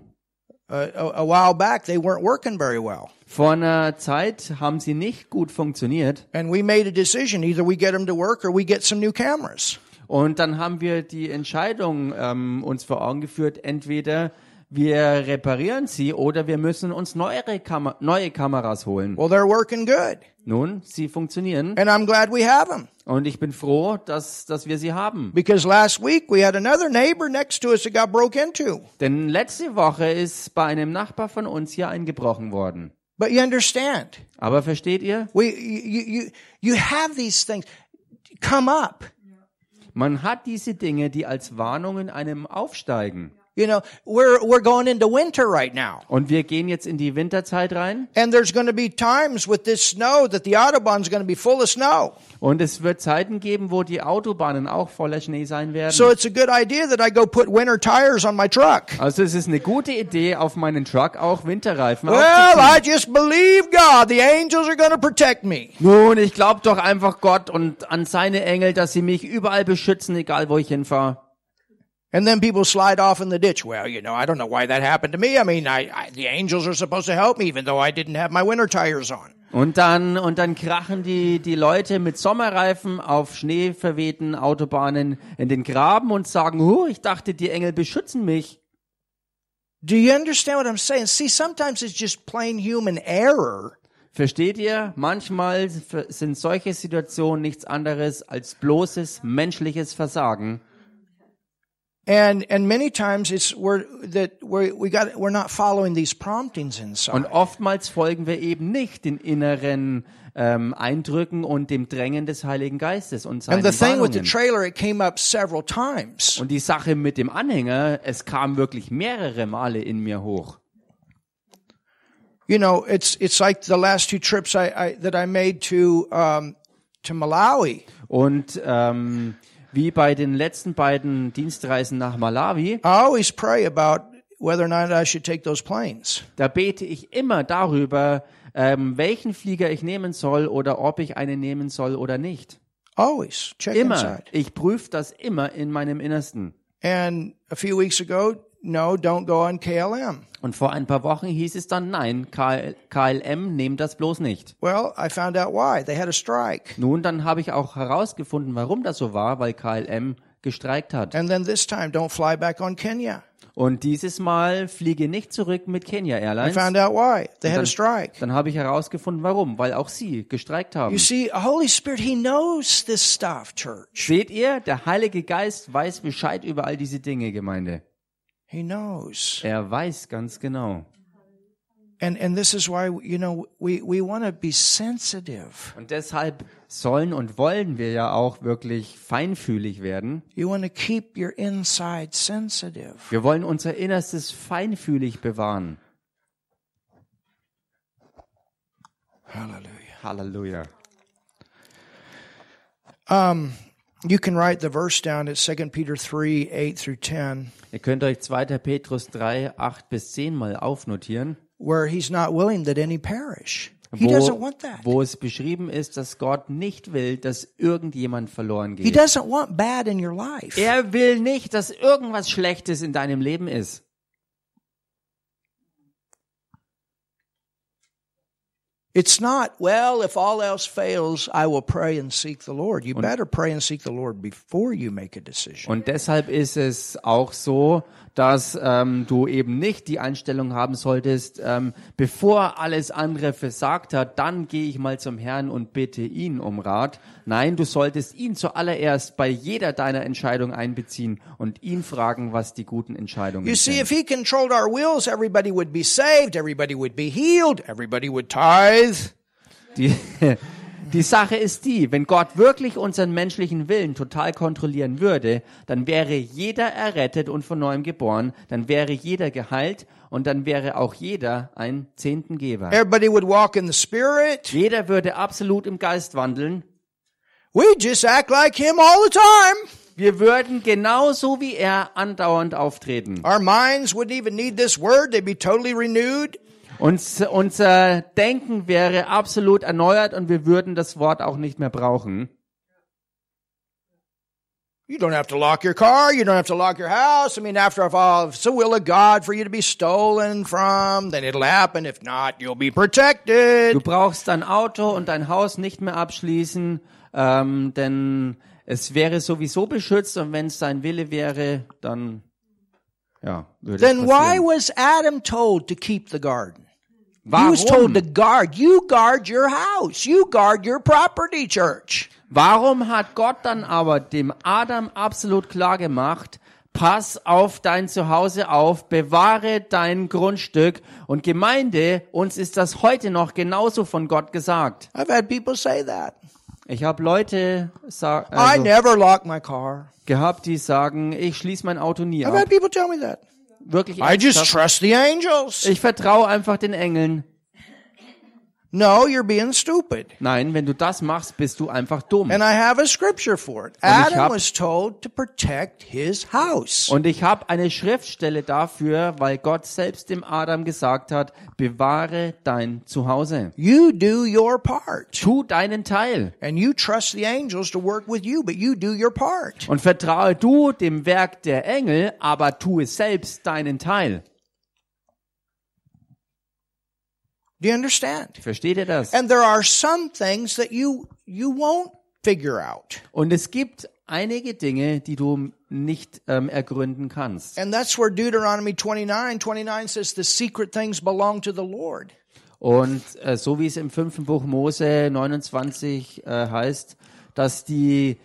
[SPEAKER 1] Uh, a, a while back, they weren't working very well.
[SPEAKER 2] Vor einer Zeit haben sie nicht gut funktioniert.
[SPEAKER 1] And we made a decision. Either we get them to work or we get some new cameras.
[SPEAKER 2] Und dann haben wir die Entscheidung ähm, uns vor Augen geführt, entweder wir reparieren sie oder wir müssen uns neuere, Kam neue Kameras holen.
[SPEAKER 1] Well, they're working good.
[SPEAKER 2] Nun, sie funktionieren
[SPEAKER 1] And I'm glad we have them.
[SPEAKER 2] und ich bin froh, dass, dass wir sie haben.
[SPEAKER 1] Because last week we had another neighbor next to us that got broke into.
[SPEAKER 2] Denn letzte Woche ist bei einem Nachbar von uns hier eingebrochen worden.
[SPEAKER 1] But you understand,
[SPEAKER 2] Aber versteht ihr?
[SPEAKER 1] we, you, you, you have these things come up.
[SPEAKER 2] Man hat diese Dinge, die als Warnungen einem aufsteigen.
[SPEAKER 1] You know, we're, we're going into winter right now.
[SPEAKER 2] Und wir gehen jetzt in die Winterzeit rein.
[SPEAKER 1] And there's going to be times with this snow that the Autobahn's going to be full of snow.
[SPEAKER 2] Und es wird Zeiten geben, wo die Autobahnen auch voller Schnee sein werden.
[SPEAKER 1] So it's a good idea that I go put winter tires on my truck.
[SPEAKER 2] Also es ist eine gute Idee, auf meinen Truck auch Winterreifen
[SPEAKER 1] Well. I just believe God. The angels are going to protect me.
[SPEAKER 2] Nun, ich glaube doch einfach Gott und an seine Engel, dass sie mich überall beschützen, egal wo ich hinfahre.
[SPEAKER 1] And then people slide off in the ditch. Well, you know, I don't know why that happened to me. I mean, I, I, the angels are supposed to help me, even though I didn't have my winter tires on.
[SPEAKER 2] Und dann, und dann krachen die, die Leute mit Sommerreifen auf schneeverwehten Autobahnen in den Graben und sagen, huh, ich dachte, die Engel beschützen mich.
[SPEAKER 1] Do you understand what I'm saying? See, sometimes it's just plain human error.
[SPEAKER 2] Versteht ihr? Manchmal sind solche Situationen nichts anderes als bloßes menschliches Versagen. Und oftmals folgen wir eben nicht den inneren ähm, Eindrücken und dem Drängen des Heiligen Geistes und seinen
[SPEAKER 1] And the thing with the trailer, it came up several times.
[SPEAKER 2] Und die Sache mit dem Anhänger, es kam wirklich mehrere Male in mir hoch.
[SPEAKER 1] You know, it's, it's like the last two trips I, I, that I made to, um, to Malawi.
[SPEAKER 2] Und ähm, wie bei den letzten beiden Dienstreisen nach Malawi,
[SPEAKER 1] I always pray about whether or not I should take those planes.
[SPEAKER 2] da bete ich immer darüber, ähm, welchen Flieger ich nehmen soll oder ob ich einen nehmen soll oder nicht.
[SPEAKER 1] Always check
[SPEAKER 2] Immer.
[SPEAKER 1] inside.
[SPEAKER 2] Ich prüfe das immer in meinem Innersten.
[SPEAKER 1] And a few weeks ago, no, don't go on KLM.
[SPEAKER 2] Und vor ein paar Wochen hieß es dann, nein, KL, KLM, nehmt das bloß nicht.
[SPEAKER 1] Well, I found out why. They had a strike.
[SPEAKER 2] Nun, dann habe ich auch herausgefunden, warum das so war, weil KLM gestreikt hat.
[SPEAKER 1] And then this time, don't fly back on Kenya.
[SPEAKER 2] Und dieses Mal fliege nicht zurück mit Kenya
[SPEAKER 1] I
[SPEAKER 2] Airlines.
[SPEAKER 1] found out why. They had a
[SPEAKER 2] Dann,
[SPEAKER 1] strike.
[SPEAKER 2] dann habe ich herausgefunden, warum, weil auch sie gestreikt haben.
[SPEAKER 1] You see, Holy Spirit, He knows this stuff, church.
[SPEAKER 2] Seht ihr, der Heilige Geist weiß Bescheid über all diese Dinge, Gemeinde.
[SPEAKER 1] He knows.
[SPEAKER 2] Er weiß ganz genau.
[SPEAKER 1] And, and this is why, you know, we, we want to be sensitive.
[SPEAKER 2] Und deshalb sollen und wollen wir ja auch wirklich feinfühlig werden.
[SPEAKER 1] You want to keep your inside sensitive.
[SPEAKER 2] Wir wollen unser Innerstes feinfühlig bewahren.
[SPEAKER 1] Hallelujah.
[SPEAKER 2] Halleluja.
[SPEAKER 1] Um, you can write the verse down at 2 Peter 3, 8 through 10,
[SPEAKER 2] Ihr könnt euch 2. Petrus 3, 8 bis 10 mal aufnotieren,
[SPEAKER 1] where he's not willing that any perish. He doesn't want that.
[SPEAKER 2] wo es beschrieben ist, dass Gott nicht will, dass irgendjemand verloren
[SPEAKER 1] He
[SPEAKER 2] geht.
[SPEAKER 1] doesn't want bad in your life.
[SPEAKER 2] Er will nicht, dass irgendwas Schlechtes in deinem Leben ist.
[SPEAKER 1] It's not, well, if all else fails, I will pray and seek the Lord. You better pray and seek the Lord before you make a decision.
[SPEAKER 2] Und deshalb ist es auch so, dass ähm, du eben nicht die Einstellung haben solltest, ähm, bevor alles andere versagt hat, dann gehe ich mal zum Herrn und bitte ihn um Rat. Nein, du solltest ihn zuallererst bei jeder deiner Entscheidung einbeziehen und ihn fragen, was die guten Entscheidungen
[SPEAKER 1] You see,
[SPEAKER 2] sind.
[SPEAKER 1] if he controlled our wills, everybody would be saved, everybody would be healed, everybody would tithe.
[SPEAKER 2] Die, die Sache ist die, wenn Gott wirklich unseren menschlichen Willen total kontrollieren würde, dann wäre jeder errettet und von neuem geboren, dann wäre jeder geheilt und dann wäre auch jeder ein Zehntengeber.
[SPEAKER 1] Everybody would walk in the Spirit.
[SPEAKER 2] Jeder würde absolut im Geist wandeln.
[SPEAKER 1] we just act like him all the time.
[SPEAKER 2] Wir würden genauso wie er andauernd auftreten.
[SPEAKER 1] Our minds wouldn't even need this word. They'd be totally renewed.
[SPEAKER 2] Uns, unser Denken wäre absolut erneuert und wir würden das Wort auch nicht mehr brauchen.
[SPEAKER 1] You don't have to lock your car. You don't have to lock your house. I mean, after all, if it's the will of God for you to be stolen from, then it'll happen. If not, you'll be protected.
[SPEAKER 2] Du brauchst dein Auto und dein Haus nicht mehr abschließen, ähm, denn es wäre sowieso beschützt und wenn es sein Wille wäre, dann ja, würde
[SPEAKER 1] Then
[SPEAKER 2] es
[SPEAKER 1] why was Adam told to keep the garden? He was told
[SPEAKER 2] Warum?
[SPEAKER 1] to guard. You guard your house. You guard your property, church.
[SPEAKER 2] Warum hat Gott dann aber dem Adam absolut klar gemacht, pass auf dein Zuhause auf, bewahre dein Grundstück und Gemeinde, uns ist das heute noch genauso von Gott gesagt.
[SPEAKER 1] I've had people say that.
[SPEAKER 2] Ich habe Leute sa
[SPEAKER 1] I
[SPEAKER 2] also,
[SPEAKER 1] never lock my car.
[SPEAKER 2] gehabt, die sagen, ich schließe mein Auto nie
[SPEAKER 1] I've
[SPEAKER 2] ab. Wirklich
[SPEAKER 1] I just trust the angels.
[SPEAKER 2] Ich vertraue einfach den Engeln.
[SPEAKER 1] No, you're being stupid.
[SPEAKER 2] Nein, wenn du das machst, bist du einfach dumm.
[SPEAKER 1] And I have a scripture for it. Adam
[SPEAKER 2] hab-
[SPEAKER 1] was told to protect his house.
[SPEAKER 2] Und ich habe eine Schriftstelle dafür, weil Gott selbst dem Adam gesagt hat, bewahre dein Zuhause.
[SPEAKER 1] You do your part.
[SPEAKER 2] Tu deinen Teil
[SPEAKER 1] And you trust the angels to work with you, but you do your part.
[SPEAKER 2] und vertraue du dem Werk der Engel, aber tue selbst deinen Teil.
[SPEAKER 1] Do you understand?
[SPEAKER 2] Versteht ihr das?
[SPEAKER 1] And there are some things that you you won't figure out.
[SPEAKER 2] Und es gibt einige Dinge, die du nicht ähm, ergründen kannst.
[SPEAKER 1] And that's where Deuteronomy 29, 29 says the secret things belong to the Lord.
[SPEAKER 2] Und äh, so wie es im fünften Buch Mose 29 äh, heißt, dass die,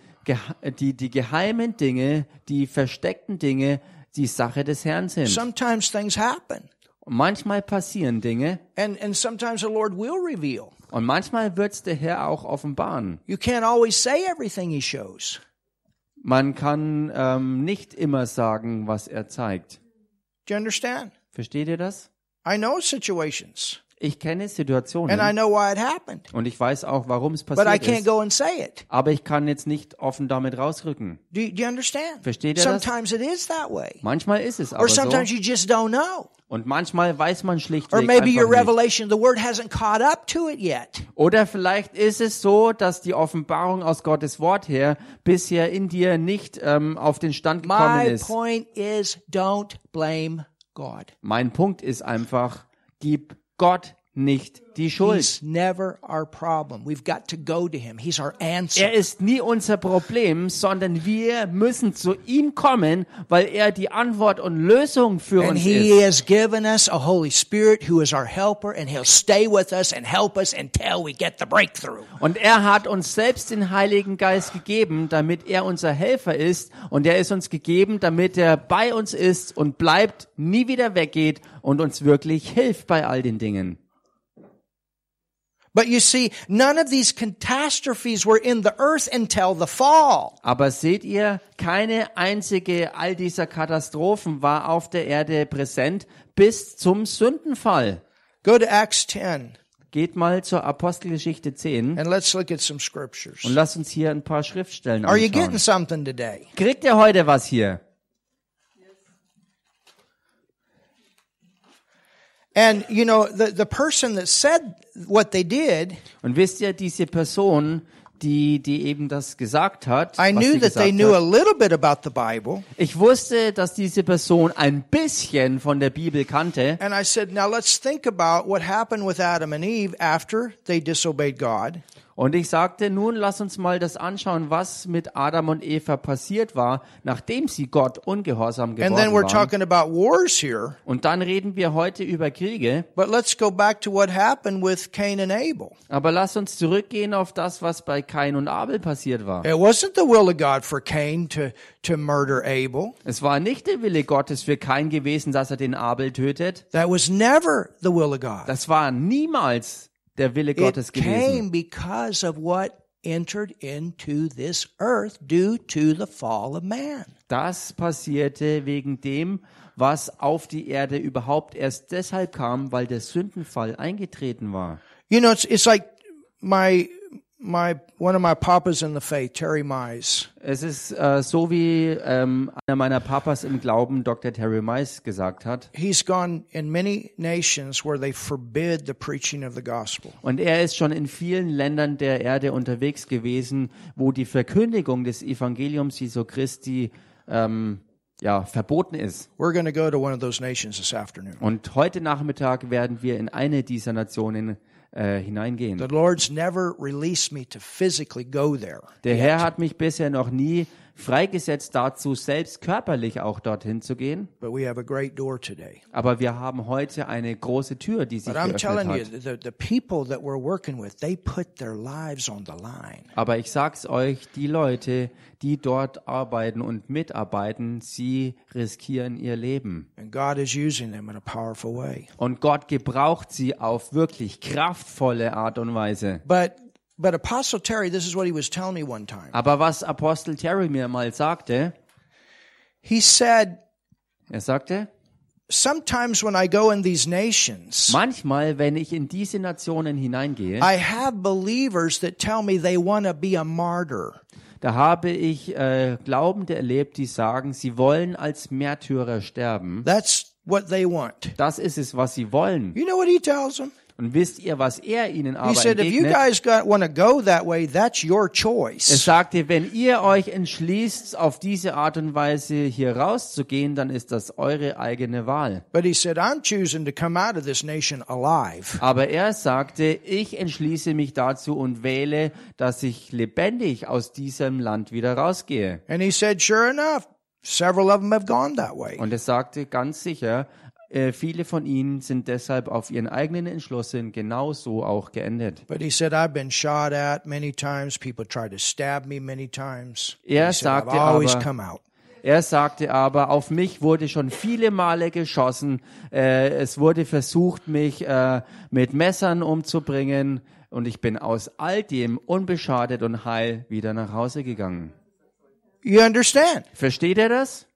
[SPEAKER 2] die, die geheimen Dinge, die versteckten Dinge, die Sache des Herrn sind.
[SPEAKER 1] Sometimes things happen.
[SPEAKER 2] Manchmal passieren Dinge
[SPEAKER 1] And and sometimes the Lord will reveal.
[SPEAKER 2] und manchmal wird's der Herr auch offenbaren.
[SPEAKER 1] You can't always say everything he shows.
[SPEAKER 2] Man kann ähm, nicht immer sagen, was er zeigt.
[SPEAKER 1] Do you understand?
[SPEAKER 2] Versteht ihr das?
[SPEAKER 1] I know situations
[SPEAKER 2] Ich kenne
[SPEAKER 1] and I
[SPEAKER 2] Situationen
[SPEAKER 1] know why it happened,
[SPEAKER 2] und ich weiß auch, warum es
[SPEAKER 1] but I
[SPEAKER 2] passiert
[SPEAKER 1] can't
[SPEAKER 2] ist.
[SPEAKER 1] go and say it.
[SPEAKER 2] Aber ich kann jetzt nicht offen damit rausrücken.
[SPEAKER 1] Do you, do you understand?
[SPEAKER 2] Versteht ihr das?
[SPEAKER 1] Sometimes it is that way.
[SPEAKER 2] Manchmal ist es
[SPEAKER 1] Or
[SPEAKER 2] aber so.
[SPEAKER 1] sometimes you just don't know.
[SPEAKER 2] Und manchmal weiß man
[SPEAKER 1] Or
[SPEAKER 2] schlichtweg
[SPEAKER 1] maybe your
[SPEAKER 2] einfach nicht.
[SPEAKER 1] revelation, the word hasn't caught up to it yet.
[SPEAKER 2] Oder vielleicht ist es so, dass die Offenbarung aus Gottes Wort her bisher in dir nicht ähm, auf den Stand gekommen
[SPEAKER 1] My
[SPEAKER 2] ist.
[SPEAKER 1] point is don't blame God.
[SPEAKER 2] Mein Punkt ist einfach, gib Gott nicht die Schuld.
[SPEAKER 1] He's never our problem. We've got to go to him. He's our answer.
[SPEAKER 2] Er ist nie unser Problem, sondern wir müssen zu ihm kommen, weil er die Antwort und Lösung für
[SPEAKER 1] And
[SPEAKER 2] uns
[SPEAKER 1] he
[SPEAKER 2] ist.
[SPEAKER 1] has given us a Holy Spirit who is our helper and he'll stay with us and help us until we get the breakthrough.
[SPEAKER 2] Und er hat uns selbst den Heiligen Geist gegeben, damit er unser Helfer ist. Und er ist uns gegeben, damit er bei uns ist und bleibt, nie wieder weggeht und uns wirklich hilft bei all den Dingen.
[SPEAKER 1] But you see, none of these catastrophes were in the earth until the fall.
[SPEAKER 2] Aber seht ihr, keine einzige all dieser Katastrophen war auf der Erde präsent bis zum Sündenfall.
[SPEAKER 1] Go to Acts 10
[SPEAKER 2] Geht mal zur Apostelgeschichte 10
[SPEAKER 1] and let's look at some scriptures.
[SPEAKER 2] und lasst uns hier ein paar Schriftstellen
[SPEAKER 1] Are you getting
[SPEAKER 2] anschauen.
[SPEAKER 1] something today?
[SPEAKER 2] Kriegt ihr heute was hier?
[SPEAKER 1] And you know, the, the person that said what they did,
[SPEAKER 2] Und wisst ihr, diese Person, die, die eben das gesagt hat,
[SPEAKER 1] I knew that they knew a
[SPEAKER 2] hat,
[SPEAKER 1] little bit about the Bible.
[SPEAKER 2] ich wusste, dass diese Person ein bisschen von der Bibel kannte.
[SPEAKER 1] And I said, now let's think about what happened with Adam and Eve after they disobeyed God.
[SPEAKER 2] Und ich sagte, nun lass uns mal das anschauen, was mit Adam und Eva passiert war, nachdem sie Gott ungehorsam
[SPEAKER 1] And then
[SPEAKER 2] geworden
[SPEAKER 1] we're
[SPEAKER 2] waren.
[SPEAKER 1] talking about wars here.
[SPEAKER 2] Und dann reden wir heute über Kriege.
[SPEAKER 1] But let's go back to what happened with Cain and Abel.
[SPEAKER 2] Aber lass uns zurückgehen auf das, was bei Kain und Abel passiert war.
[SPEAKER 1] It wasn't the will of God for Cain to, to murder Abel.
[SPEAKER 2] Es war nicht der Wille Gottes für Kain gewesen, dass er den Abel tötet.
[SPEAKER 1] That was never the will of God.
[SPEAKER 2] Das war niemals der Wille Gottes
[SPEAKER 1] It
[SPEAKER 2] gewesen.
[SPEAKER 1] came because of what entered into this earth due to the fall of man.
[SPEAKER 2] Das passierte wegen dem, was auf die Erde überhaupt erst deshalb kam, weil der Sündenfall eingetreten war.
[SPEAKER 1] You know, it's, it's like my, my one of my papas in the faith, Terry Mize.
[SPEAKER 2] Es ist äh, so, wie ähm, einer meiner Papas im Glauben, Dr. Terry Mice, gesagt hat.
[SPEAKER 1] He's gone in many nations where they forbid the preaching of the gospel.
[SPEAKER 2] Und er ist schon in vielen Ländern der Erde unterwegs gewesen, wo die Verkündigung des Evangeliums Jesu Christi ähm, ja, verboten ist.
[SPEAKER 1] We're going to go to one of those nations this afternoon.
[SPEAKER 2] Und heute Nachmittag werden wir in eine dieser Nationen äh, hineingehen. Der Herr hat mich bisher noch nie freigesetzt dazu, selbst körperlich auch dorthin zu gehen.
[SPEAKER 1] But we have a great door today.
[SPEAKER 2] Aber wir haben heute eine große Tür, die sich
[SPEAKER 1] But you,
[SPEAKER 2] geöffnet hat.
[SPEAKER 1] the, the people that we're working with, they put their lives on the line.
[SPEAKER 2] Aber ich sag's euch, die Leute, die dort arbeiten und mitarbeiten, sie riskieren ihr Leben.
[SPEAKER 1] And God is using them in a powerful way.
[SPEAKER 2] Und Gott gebraucht sie auf wirklich kraftvolle Art und Weise.
[SPEAKER 1] But but Apostle Terry, this is what he was telling me one time.
[SPEAKER 2] Aber was Apostel Terry mir mal sagte,
[SPEAKER 1] He said,
[SPEAKER 2] er sagte,
[SPEAKER 1] sometimes when I go in these nations,
[SPEAKER 2] manchmal, wenn ich in diese Nationen hineingehe,
[SPEAKER 1] I have believers that tell me they want to be a martyr.
[SPEAKER 2] da habe ich äh, Glaubende erlebt, die sagen, sie wollen als Märtyrer sterben.
[SPEAKER 1] That's what they want.
[SPEAKER 2] Das ist es, was sie wollen.
[SPEAKER 1] You know what he tells them?
[SPEAKER 2] Und wisst ihr, was er ihnen
[SPEAKER 1] He
[SPEAKER 2] aber
[SPEAKER 1] said, if you
[SPEAKER 2] entgegnet?
[SPEAKER 1] guys got, want to go that way, that's your
[SPEAKER 2] Er
[SPEAKER 1] choice.
[SPEAKER 2] sagte, wenn ihr euch entschließt, auf diese Art und Weise hier rauszugehen, dann ist das eure eigene Wahl.
[SPEAKER 1] But he said, I'm choosing to come out of this nation alive.
[SPEAKER 2] Aber er sagte, ich entschließe mich dazu und wähle, dass ich lebendig aus diesem Land wieder rausgehe.
[SPEAKER 1] And he said, sure enough, several of them have gone that way.
[SPEAKER 2] Und er sagte ganz sicher, äh, viele von ihnen sind deshalb auf ihren eigenen Entschluss hin genauso auch geendet.
[SPEAKER 1] But he said, I've been shot at many times. People tried to stab me many times.
[SPEAKER 2] Er
[SPEAKER 1] said,
[SPEAKER 2] sagte aber-. Er sagte aber, auf mich wurde schon viele Male geschossen. Äh, es wurde versucht, mich äh, mit Messern umzubringen. Und ich bin aus all dem unbeschadet und heil wieder nach Hause gegangen.
[SPEAKER 1] You understand?
[SPEAKER 2] Versteht ihr das?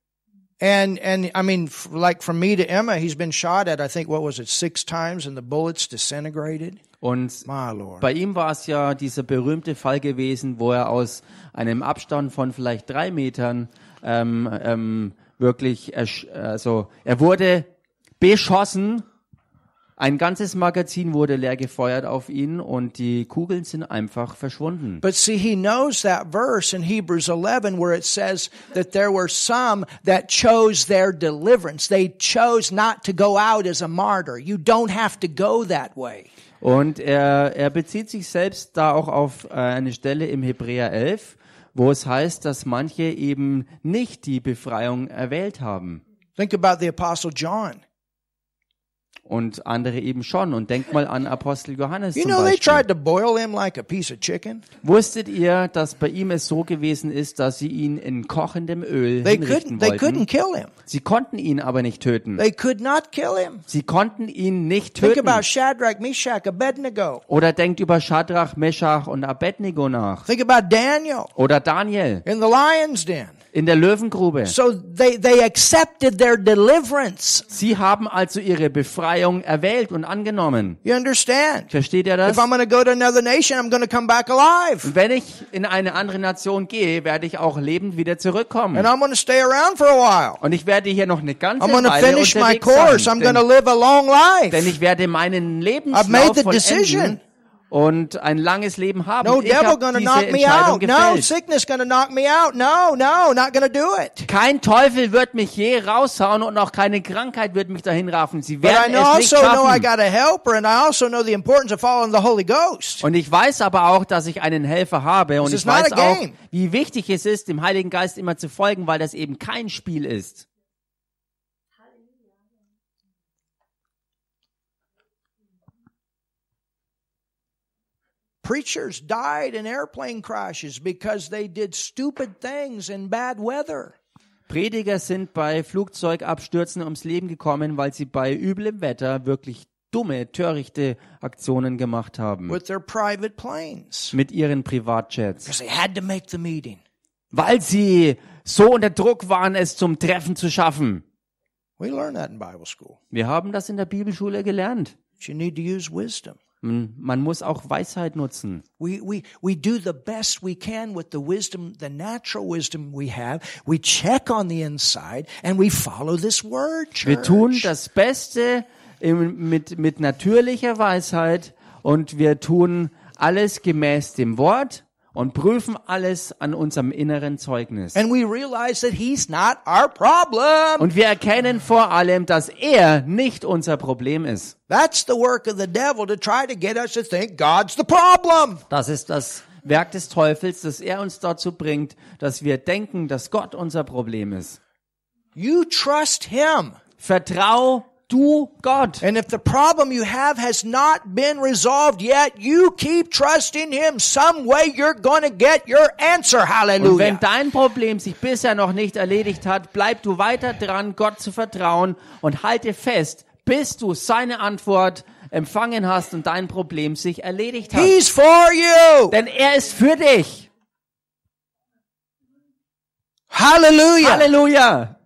[SPEAKER 1] And and I mean, f- like from me to Emma, he's been shot at. I think what was it, six times, and the bullets disintegrated.
[SPEAKER 2] Und
[SPEAKER 1] My lord.
[SPEAKER 2] bei ihm war es ja dieser berühmte Fall gewesen, wo er aus einem Abstand von vielleicht drei Metern ähm, ähm, wirklich, also er wurde beschossen, ein ganzes Magazin wurde leer gefeuert auf ihn und die Kugeln sind einfach verschwunden.
[SPEAKER 1] But see, he knows that verse in Hebrews 11 where it says that there were some that chose their deliverance. They chose not to go out as a martyr. You don't have to go that way.
[SPEAKER 2] Und er, er bezieht sich selbst da auch auf äh, eine Stelle im Hebräer 11, wo es heißt, dass manche eben nicht die Befreiung erwählt haben.
[SPEAKER 1] Think about the Apostle John.
[SPEAKER 2] Und andere eben schon. Und denkt mal an Apostel Johannes
[SPEAKER 1] You
[SPEAKER 2] zum
[SPEAKER 1] know,
[SPEAKER 2] Beispiel.
[SPEAKER 1] like.
[SPEAKER 2] Wusstet ihr, dass bei ihm es so gewesen ist, dass sie ihn in kochendem Öl
[SPEAKER 1] They
[SPEAKER 2] hinrichten wollten?
[SPEAKER 1] couldn't kill him.
[SPEAKER 2] Sie konnten ihn aber nicht töten.
[SPEAKER 1] They could not kill him.
[SPEAKER 2] Sie konnten ihn nicht
[SPEAKER 1] Think
[SPEAKER 2] töten.
[SPEAKER 1] about Shadrach, Meshach, Abednego.
[SPEAKER 2] Oder denkt über Shadrach, Meshach und Abednego nach.
[SPEAKER 1] Think about Daniel
[SPEAKER 2] Oder Daniel
[SPEAKER 1] in the lion's den.
[SPEAKER 2] In der Löwengrube.
[SPEAKER 1] So they, they accepted their deliverance.
[SPEAKER 2] Sie haben also ihre Befreiung erwählt und angenommen.
[SPEAKER 1] You understand?
[SPEAKER 2] Versteht ihr das?
[SPEAKER 1] If I'm going to go to another nation, I'm going to come back alive.
[SPEAKER 2] Wenn ich in eine andere Nation gehe, werde ich auch lebend wieder zurückkommen.
[SPEAKER 1] And I'm going to stay around for a while.
[SPEAKER 2] Und ich werde hier noch eine ganze
[SPEAKER 1] I'm
[SPEAKER 2] Weile
[SPEAKER 1] finish my
[SPEAKER 2] unterwegs
[SPEAKER 1] course.
[SPEAKER 2] sein.
[SPEAKER 1] I'm going to
[SPEAKER 2] Denn,
[SPEAKER 1] live a long
[SPEAKER 2] denn
[SPEAKER 1] life.
[SPEAKER 2] ich werde meinen
[SPEAKER 1] I've made
[SPEAKER 2] Lebenslauf
[SPEAKER 1] the
[SPEAKER 2] vollenden
[SPEAKER 1] decision.
[SPEAKER 2] Und ein langes Leben haben.
[SPEAKER 1] No
[SPEAKER 2] ich
[SPEAKER 1] devil
[SPEAKER 2] diese
[SPEAKER 1] knock me out. No
[SPEAKER 2] gefällt.
[SPEAKER 1] sickness going to knock me out. No, no, not to do it.
[SPEAKER 2] Kein Teufel wird mich je raushauen und auch keine Krankheit wird mich dahin raffen. Sie werden es nicht
[SPEAKER 1] also
[SPEAKER 2] schaffen.
[SPEAKER 1] got a helper and I also know the importance of following the Holy Ghost.
[SPEAKER 2] Und ich weiß aber auch, dass ich einen Helfer habe und
[SPEAKER 1] This
[SPEAKER 2] ich weiß auch, wie wichtig es ist, dem Heiligen Geist immer zu folgen, weil das eben kein Spiel ist.
[SPEAKER 1] Preachers died in airplane crashes because they did stupid things in bad weather.
[SPEAKER 2] Prediger sind bei Flugzeugabstürzen ums Leben gekommen, weil sie bei üblem Wetter wirklich dumme, törichte Aktionen gemacht haben.
[SPEAKER 1] with their private planes
[SPEAKER 2] Mit ihren Privatjets.
[SPEAKER 1] because they had to make the meeting.
[SPEAKER 2] Weil sie so unter Druck waren, es zum Treffen zu schaffen.
[SPEAKER 1] We learn that in Bible school.
[SPEAKER 2] Wir haben das in der Bibelschule gelernt.
[SPEAKER 1] You need to use wisdom.
[SPEAKER 2] Man, man muss auch Weisheit nutzen.
[SPEAKER 1] We, we, we do the best we can with the wisdom, the natural wisdom we have. We check on the inside and we follow this word, church.
[SPEAKER 2] Wir tun das Beste im, mit, mit natürlicher Weisheit und wir tun alles gemäß dem Wort und prüfen alles an unserem inneren Zeugnis.
[SPEAKER 1] And we realize that he's not our problem.
[SPEAKER 2] Und wir erkennen vor allem, dass er nicht unser Problem ist.
[SPEAKER 1] That's the work of the devil to try to get us to think God's the problem.
[SPEAKER 2] Das ist das Werk des Teufels, dass er uns dazu bringt, dass wir denken, dass Gott unser Problem ist.
[SPEAKER 1] You trust him.
[SPEAKER 2] Vertrau du Gott.
[SPEAKER 1] And if the problem you have has not been resolved yet, you keep trusting him. Some way you're going to get your answer.
[SPEAKER 2] Und wenn
[SPEAKER 1] Hallelujah.
[SPEAKER 2] dein Problem sich bisher noch nicht erledigt hat, bleib du weiter dran, Gott zu vertrauen und halte fest, bis du seine Antwort empfangen hast und dein Problem sich erledigt hat.
[SPEAKER 1] He's for you.
[SPEAKER 2] Denn er ist für dich.
[SPEAKER 1] Hallelujah.
[SPEAKER 2] Halleluja.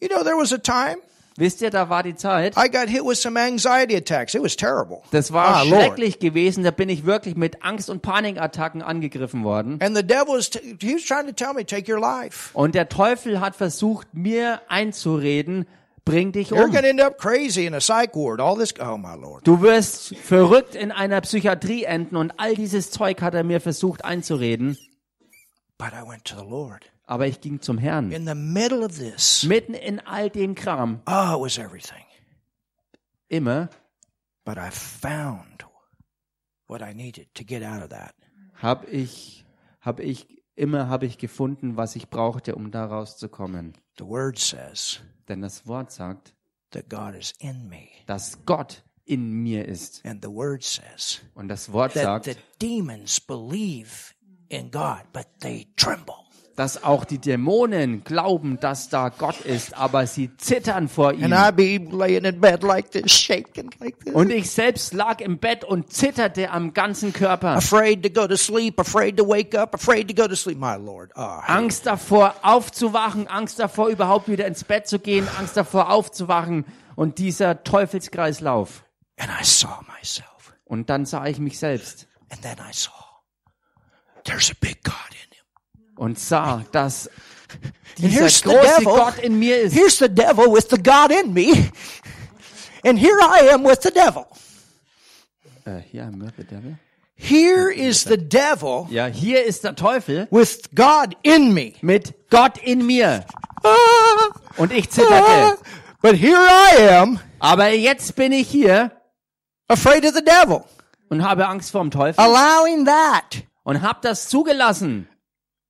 [SPEAKER 1] You know, there was a time
[SPEAKER 2] Wisst ihr, da war die Zeit.
[SPEAKER 1] I got hit with some anxiety attacks. It was terrible.
[SPEAKER 2] Das war
[SPEAKER 1] Ah, Lord.
[SPEAKER 2] schrecklich gewesen. Da bin ich wirklich mit Angst und Panikattacken angegriffen worden.
[SPEAKER 1] And the devil was, t- he was trying to tell me, take your life.
[SPEAKER 2] Und der Teufel hat versucht, mir einzureden, bring dich um.
[SPEAKER 1] going to end up crazy in a psych ward. All this, oh Lord.
[SPEAKER 2] Du wirst verrückt in einer Psychiatrie enden und all dieses Zeug hat er mir versucht einzureden. Aber ich ging zum Herrn.
[SPEAKER 1] In the middle of this,
[SPEAKER 2] Mitten in all dem Kram.
[SPEAKER 1] oh, it was everything.
[SPEAKER 2] Immer
[SPEAKER 1] But I found what I needed to get out of that.
[SPEAKER 2] habe ich, habe ich, immer habe ich gefunden, was ich brauchte, um da rauszukommen.
[SPEAKER 1] The word says
[SPEAKER 2] Denn das Wort sagt,
[SPEAKER 1] that God is in me.
[SPEAKER 2] dass Gott in mir ist.
[SPEAKER 1] And the word says
[SPEAKER 2] Und das Wort
[SPEAKER 1] that
[SPEAKER 2] sagt,
[SPEAKER 1] the demons believe in God, but they tremble.
[SPEAKER 2] Dass auch die Dämonen glauben, dass da Gott ist, aber sie zittern vor ihm.
[SPEAKER 1] Like this, like.
[SPEAKER 2] Und ich selbst lag im Bett und zitterte am ganzen Körper.
[SPEAKER 1] Afraid to go to sleep, afraid to wake up, afraid to go to sleep. My Lord. Oh,
[SPEAKER 2] Angst davor aufzuwachen, Angst davor überhaupt wieder ins Bett zu gehen, Angst davor aufzuwachen und dieser Teufelskreislauf.
[SPEAKER 1] and I saw myself.
[SPEAKER 2] Und dann sah ich mich selbst
[SPEAKER 1] And then I saw there's a big God in.
[SPEAKER 2] Und sah, dass dieser große
[SPEAKER 1] devil.
[SPEAKER 2] Gott in mir ist.
[SPEAKER 1] Here's the devil with the God in me. And here I am with the devil.
[SPEAKER 2] Äh, hier am the Devil.
[SPEAKER 1] Here is the devil
[SPEAKER 2] Ja, hier ist der Teufel
[SPEAKER 1] with God in me.
[SPEAKER 2] mit Gott in mir.
[SPEAKER 1] Ah,
[SPEAKER 2] Und ich
[SPEAKER 1] ah.
[SPEAKER 2] zitterte.
[SPEAKER 1] But here I am
[SPEAKER 2] Aber jetzt bin ich hier
[SPEAKER 1] afraid of the devil,
[SPEAKER 2] und habe Angst vor dem Teufel
[SPEAKER 1] allowing that.
[SPEAKER 2] und habe das zugelassen.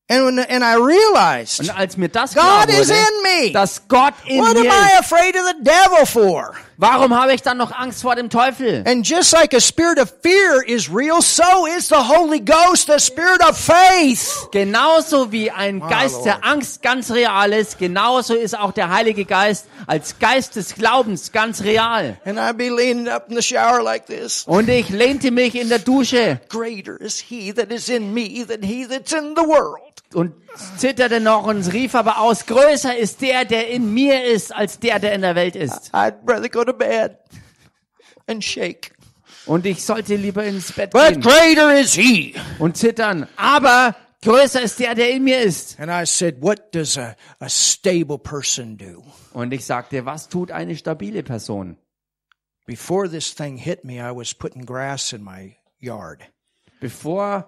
[SPEAKER 1] And when, and I realized
[SPEAKER 2] Und als mir das
[SPEAKER 1] God is
[SPEAKER 2] wurde,
[SPEAKER 1] in me.
[SPEAKER 2] dass Gott in
[SPEAKER 1] What am
[SPEAKER 2] mir
[SPEAKER 1] I
[SPEAKER 2] ist,
[SPEAKER 1] afraid of the devil for?
[SPEAKER 2] warum habe ich dann noch Angst vor dem Teufel?
[SPEAKER 1] And just like a spirit of fear is real, so is the Holy Ghost, the spirit of faith.
[SPEAKER 2] Genauso wie ein Geist
[SPEAKER 1] Lord.
[SPEAKER 2] der Angst ganz real ist, genauso ist auch der Heilige Geist als Geist des Glaubens ganz real.
[SPEAKER 1] And I'd be leaning up in the shower like this.
[SPEAKER 2] Und ich lehnte mich in der Dusche
[SPEAKER 1] Greater is he that is in me than he that's in the world.
[SPEAKER 2] Und zitterte noch und rief aber aus, größer ist der, der in mir ist, als der, der in der Welt ist.
[SPEAKER 1] I'd rather go to bed and shake.
[SPEAKER 2] Und ich sollte lieber ins Bett
[SPEAKER 1] But
[SPEAKER 2] gehen
[SPEAKER 1] greater is he.
[SPEAKER 2] und zittern. Aber größer ist der, der in mir ist.
[SPEAKER 1] And I said, what does a, a stable person do?
[SPEAKER 2] Und ich sagte, was tut eine stabile Person?
[SPEAKER 1] Before this thing hit me, I was putting grass in my yard.
[SPEAKER 2] Bevor,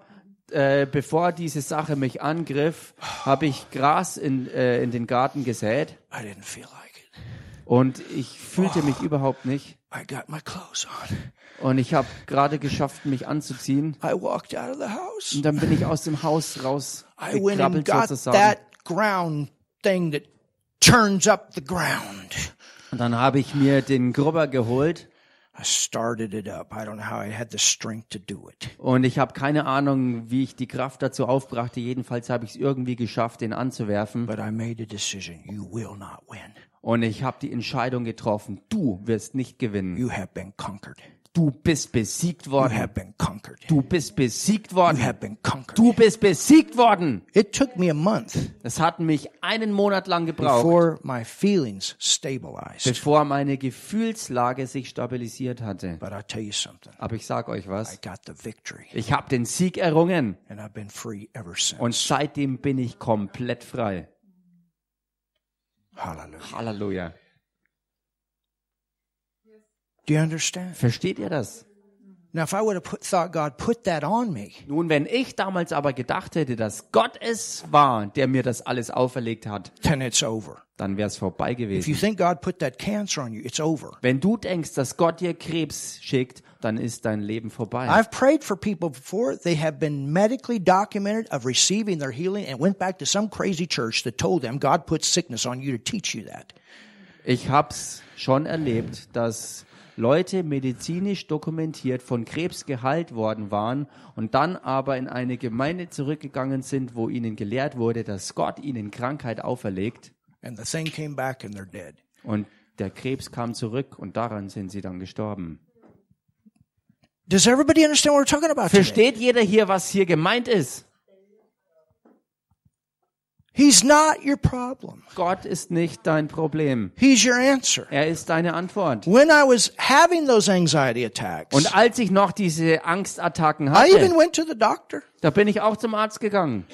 [SPEAKER 2] äh, bevor diese Sache mich angriff, habe ich Gras in, äh, in den Garten gesät
[SPEAKER 1] I didn't feel like it.
[SPEAKER 2] und ich fühlte mich überhaupt nicht.
[SPEAKER 1] I got my clothes on.
[SPEAKER 2] Und ich habe gerade geschafft, mich anzuziehen.
[SPEAKER 1] I walked out of the house.
[SPEAKER 2] Und dann bin ich aus dem Haus raus
[SPEAKER 1] I went and got
[SPEAKER 2] sozusagen.
[SPEAKER 1] that ground thing that turns up the ground.
[SPEAKER 2] Und dann habe ich mir den Grubber geholt
[SPEAKER 1] I started it up. I don't know how I had the strength to do it.
[SPEAKER 2] und ich habe keine Ahnung, wie ich die Kraft dazu aufbrachte. Jedenfalls habe ich es irgendwie geschafft, den anzuwerfen.
[SPEAKER 1] But I made a decision. You will not win.
[SPEAKER 2] Und ich habe die Entscheidung getroffen, du wirst nicht gewinnen.
[SPEAKER 1] You have been conquered.
[SPEAKER 2] Du bist besiegt
[SPEAKER 1] You
[SPEAKER 2] worden.
[SPEAKER 1] have been conquered.
[SPEAKER 2] Du bist besiegt
[SPEAKER 1] You
[SPEAKER 2] worden.
[SPEAKER 1] have been conquered.
[SPEAKER 2] Du bist besiegt worden.
[SPEAKER 1] It took me a month
[SPEAKER 2] Das hat mich einen Monat lang gebraucht,
[SPEAKER 1] before my feelings stabilized.
[SPEAKER 2] bevor meine Gefühlslage sich stabilisiert hatte.
[SPEAKER 1] But I'll tell you something.
[SPEAKER 2] Aber ich sag euch
[SPEAKER 1] I
[SPEAKER 2] was.
[SPEAKER 1] got the victory
[SPEAKER 2] Ich habe den Sieg errungen
[SPEAKER 1] and I've been free ever since.
[SPEAKER 2] und seitdem bin ich komplett frei.
[SPEAKER 1] Hallelujah.
[SPEAKER 2] Halleluja.
[SPEAKER 1] Do you understand?
[SPEAKER 2] Versteht ihr das?
[SPEAKER 1] Now, if I would have put, thought God put that on me,
[SPEAKER 2] Nun, wenn ich damals aber gedacht hätte, dass Gott es war, der mir das alles auferlegt hat,
[SPEAKER 1] then it's over.
[SPEAKER 2] dann wäre es vorbei
[SPEAKER 1] If you
[SPEAKER 2] gewesen.
[SPEAKER 1] think God put that cancer on you, it's over.
[SPEAKER 2] Wenn du denkst, dass Gott dir Krebs schickt, dann ist dein Leben vorbei.
[SPEAKER 1] I've prayed for people before. They have been medically documented of receiving their healing and went back to some crazy church that told them God put sickness on you to teach you that.
[SPEAKER 2] Ich hab's schon erlebt, dass Leute medizinisch dokumentiert von Krebs geheilt worden waren und dann aber in eine Gemeinde zurückgegangen sind, wo ihnen gelehrt wurde, dass Gott ihnen Krankheit auferlegt
[SPEAKER 1] And the thing came back and they're dead.
[SPEAKER 2] und der Krebs kam zurück und daran sind sie dann gestorben.
[SPEAKER 1] Does everybody understand what we're talking about today?
[SPEAKER 2] Versteht jeder hier, was hier gemeint ist?
[SPEAKER 1] He's not your problem.
[SPEAKER 2] Gott ist nicht dein Problem.
[SPEAKER 1] He's your answer.
[SPEAKER 2] Er ist deine Antwort.
[SPEAKER 1] When I was having those anxiety attacks,
[SPEAKER 2] Und als ich noch diese Angstattacken
[SPEAKER 1] I even
[SPEAKER 2] hatte,
[SPEAKER 1] went to the doctor.
[SPEAKER 2] Da bin ich auch zum Arzt gegangen.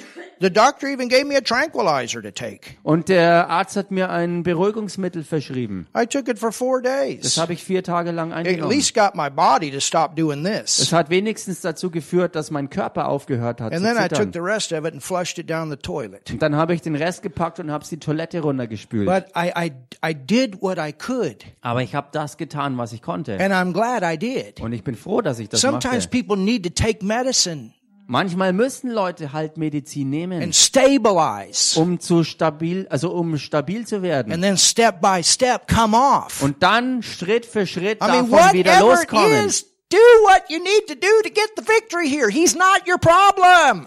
[SPEAKER 1] The doctor even gave me a tranquilizer to take.
[SPEAKER 2] Und der Arzt hat mir ein Beruhigungsmittel verschrieben.
[SPEAKER 1] I took it for four
[SPEAKER 2] Das
[SPEAKER 1] days.
[SPEAKER 2] habe ich vier Tage lang
[SPEAKER 1] It at
[SPEAKER 2] eingenommen.
[SPEAKER 1] least got my body to stop doing this.
[SPEAKER 2] Es hat wenigstens dazu geführt, dass mein Körper aufgehört hat
[SPEAKER 1] And
[SPEAKER 2] zu
[SPEAKER 1] then I took
[SPEAKER 2] zittern.
[SPEAKER 1] the rest of it and flushed it down the toilet.
[SPEAKER 2] Und dann habe ich den Rest gepackt und habe die Toilette runtergespült.
[SPEAKER 1] But I, I, I did what I could.
[SPEAKER 2] Aber ich habe das getan, was ich konnte.
[SPEAKER 1] And I'm glad I did.
[SPEAKER 2] Und ich bin froh, dass ich das
[SPEAKER 1] Sometimes
[SPEAKER 2] mache.
[SPEAKER 1] people need to take medicine
[SPEAKER 2] Manchmal müssen Leute halt Medizin nehmen,
[SPEAKER 1] and stabilize.
[SPEAKER 2] um zu stabil, also um stabil zu werden.
[SPEAKER 1] And then step by step come off.
[SPEAKER 2] Und dann Schritt für Schritt
[SPEAKER 1] I mean,
[SPEAKER 2] davon wieder loskommen.
[SPEAKER 1] is, do what you need to do to get the victory here. He's not your problem.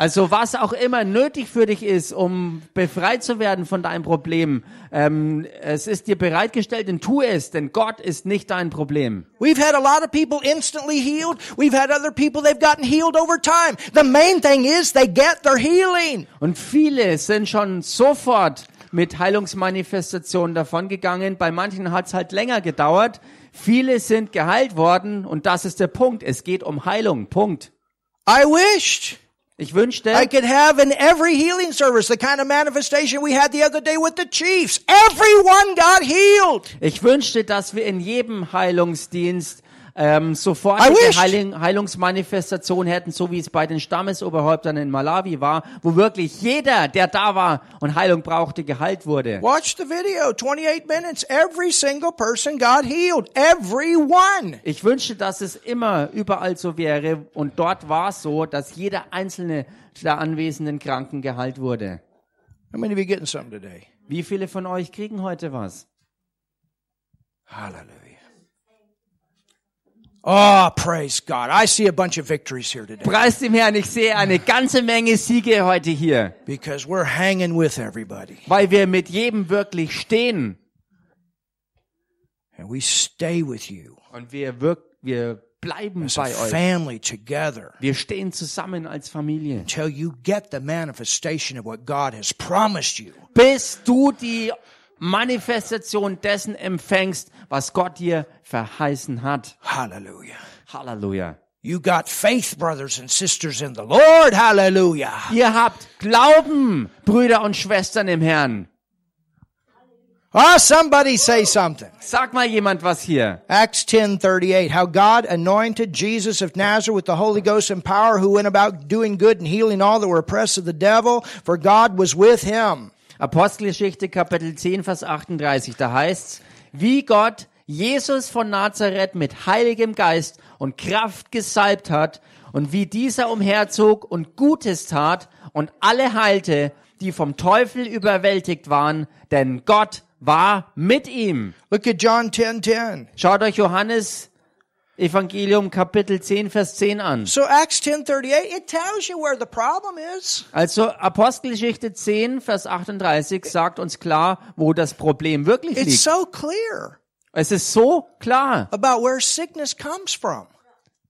[SPEAKER 2] Also was auch immer nötig für dich ist, um befreit zu werden von deinem Problem, ähm, es ist dir bereitgestellt und tu es, denn Gott ist nicht dein Problem.
[SPEAKER 1] We've had a lot of people instantly healed. We've had other people, they've gotten healed over time. The main thing is they get their healing.
[SPEAKER 2] Und viele sind schon sofort mit Heilungsmanifestationen davongegangen. Bei manchen hat es halt länger gedauert. Viele sind geheilt worden und das ist der Punkt. Es geht um Heilung. Punkt.
[SPEAKER 1] I wished
[SPEAKER 2] Ich wünschte,
[SPEAKER 1] I could have in every healing service the kind of manifestation we had the other day with the Chiefs. Everyone got healed.
[SPEAKER 2] ich wünschte, dass wir in jedem Heilungsdienst ähm,
[SPEAKER 1] wish.
[SPEAKER 2] Heilung, Heilungsmanifestation hätten, so wie es bei den Stammesoberhäuptern in Malawi war, wo wirklich jeder, der da war und Heilung brauchte, geheilt wurde.
[SPEAKER 1] Watch the video, 28 minutes. Every single person got healed. Everyone.
[SPEAKER 2] Ich wünschte, dass es immer überall so wäre und dort war es so, dass jeder einzelne der anwesenden Kranken geheilt wurde.
[SPEAKER 1] How many of you getting something today?
[SPEAKER 2] Wie viele von euch kriegen heute was?
[SPEAKER 1] Hallelujah. Oh, praise God. I see a bunch of victories here today.
[SPEAKER 2] Preist dem Herrn, ich sehe eine ganze Menge Siege heute hier,
[SPEAKER 1] because we're hanging with everybody.
[SPEAKER 2] Weil wir mit jedem wirklich stehen.
[SPEAKER 1] And we stay with you.
[SPEAKER 2] Und wir wirk wir bleiben
[SPEAKER 1] as
[SPEAKER 2] bei euch.
[SPEAKER 1] family together.
[SPEAKER 2] Wir stehen zusammen als Familie,
[SPEAKER 1] until you get the manifestation of what God has promised you.
[SPEAKER 2] bis du die Manifestation dessen empfängst, was Gott dir verheißen hat.
[SPEAKER 1] Hallelujah.
[SPEAKER 2] Halleluja.
[SPEAKER 1] You got faith, brothers and sisters in the Lord. Hallelujah.
[SPEAKER 2] Ihr habt Glauben, Brüder und Schwestern im Herrn.
[SPEAKER 1] Oh, somebody say something.
[SPEAKER 2] Sag mal jemand was hier.
[SPEAKER 1] Acts 10:38 how God anointed Jesus of Nazareth with the Holy Ghost and power who went about doing good and healing all that were oppressed of the devil for God was with him.
[SPEAKER 2] Apostelgeschichte Kapitel 10 Vers 38, da heißt's, wie Gott Jesus von Nazareth mit heiligem Geist und Kraft gesalbt hat und wie dieser umherzog und Gutes tat und alle heilte, die vom Teufel überwältigt waren, denn Gott war mit ihm.
[SPEAKER 1] Look at John 10:10.
[SPEAKER 2] Schaut euch Johannes Evangelium Kapitel 10 Vers 10 an.
[SPEAKER 1] So Acts 10:38 it tells you where the problem is.
[SPEAKER 2] Also Apostelgeschichte 10 Vers 38 sagt uns klar, wo das Problem wirklich
[SPEAKER 1] It's
[SPEAKER 2] liegt.
[SPEAKER 1] so clear.
[SPEAKER 2] Es ist so klar,
[SPEAKER 1] about where sickness comes from.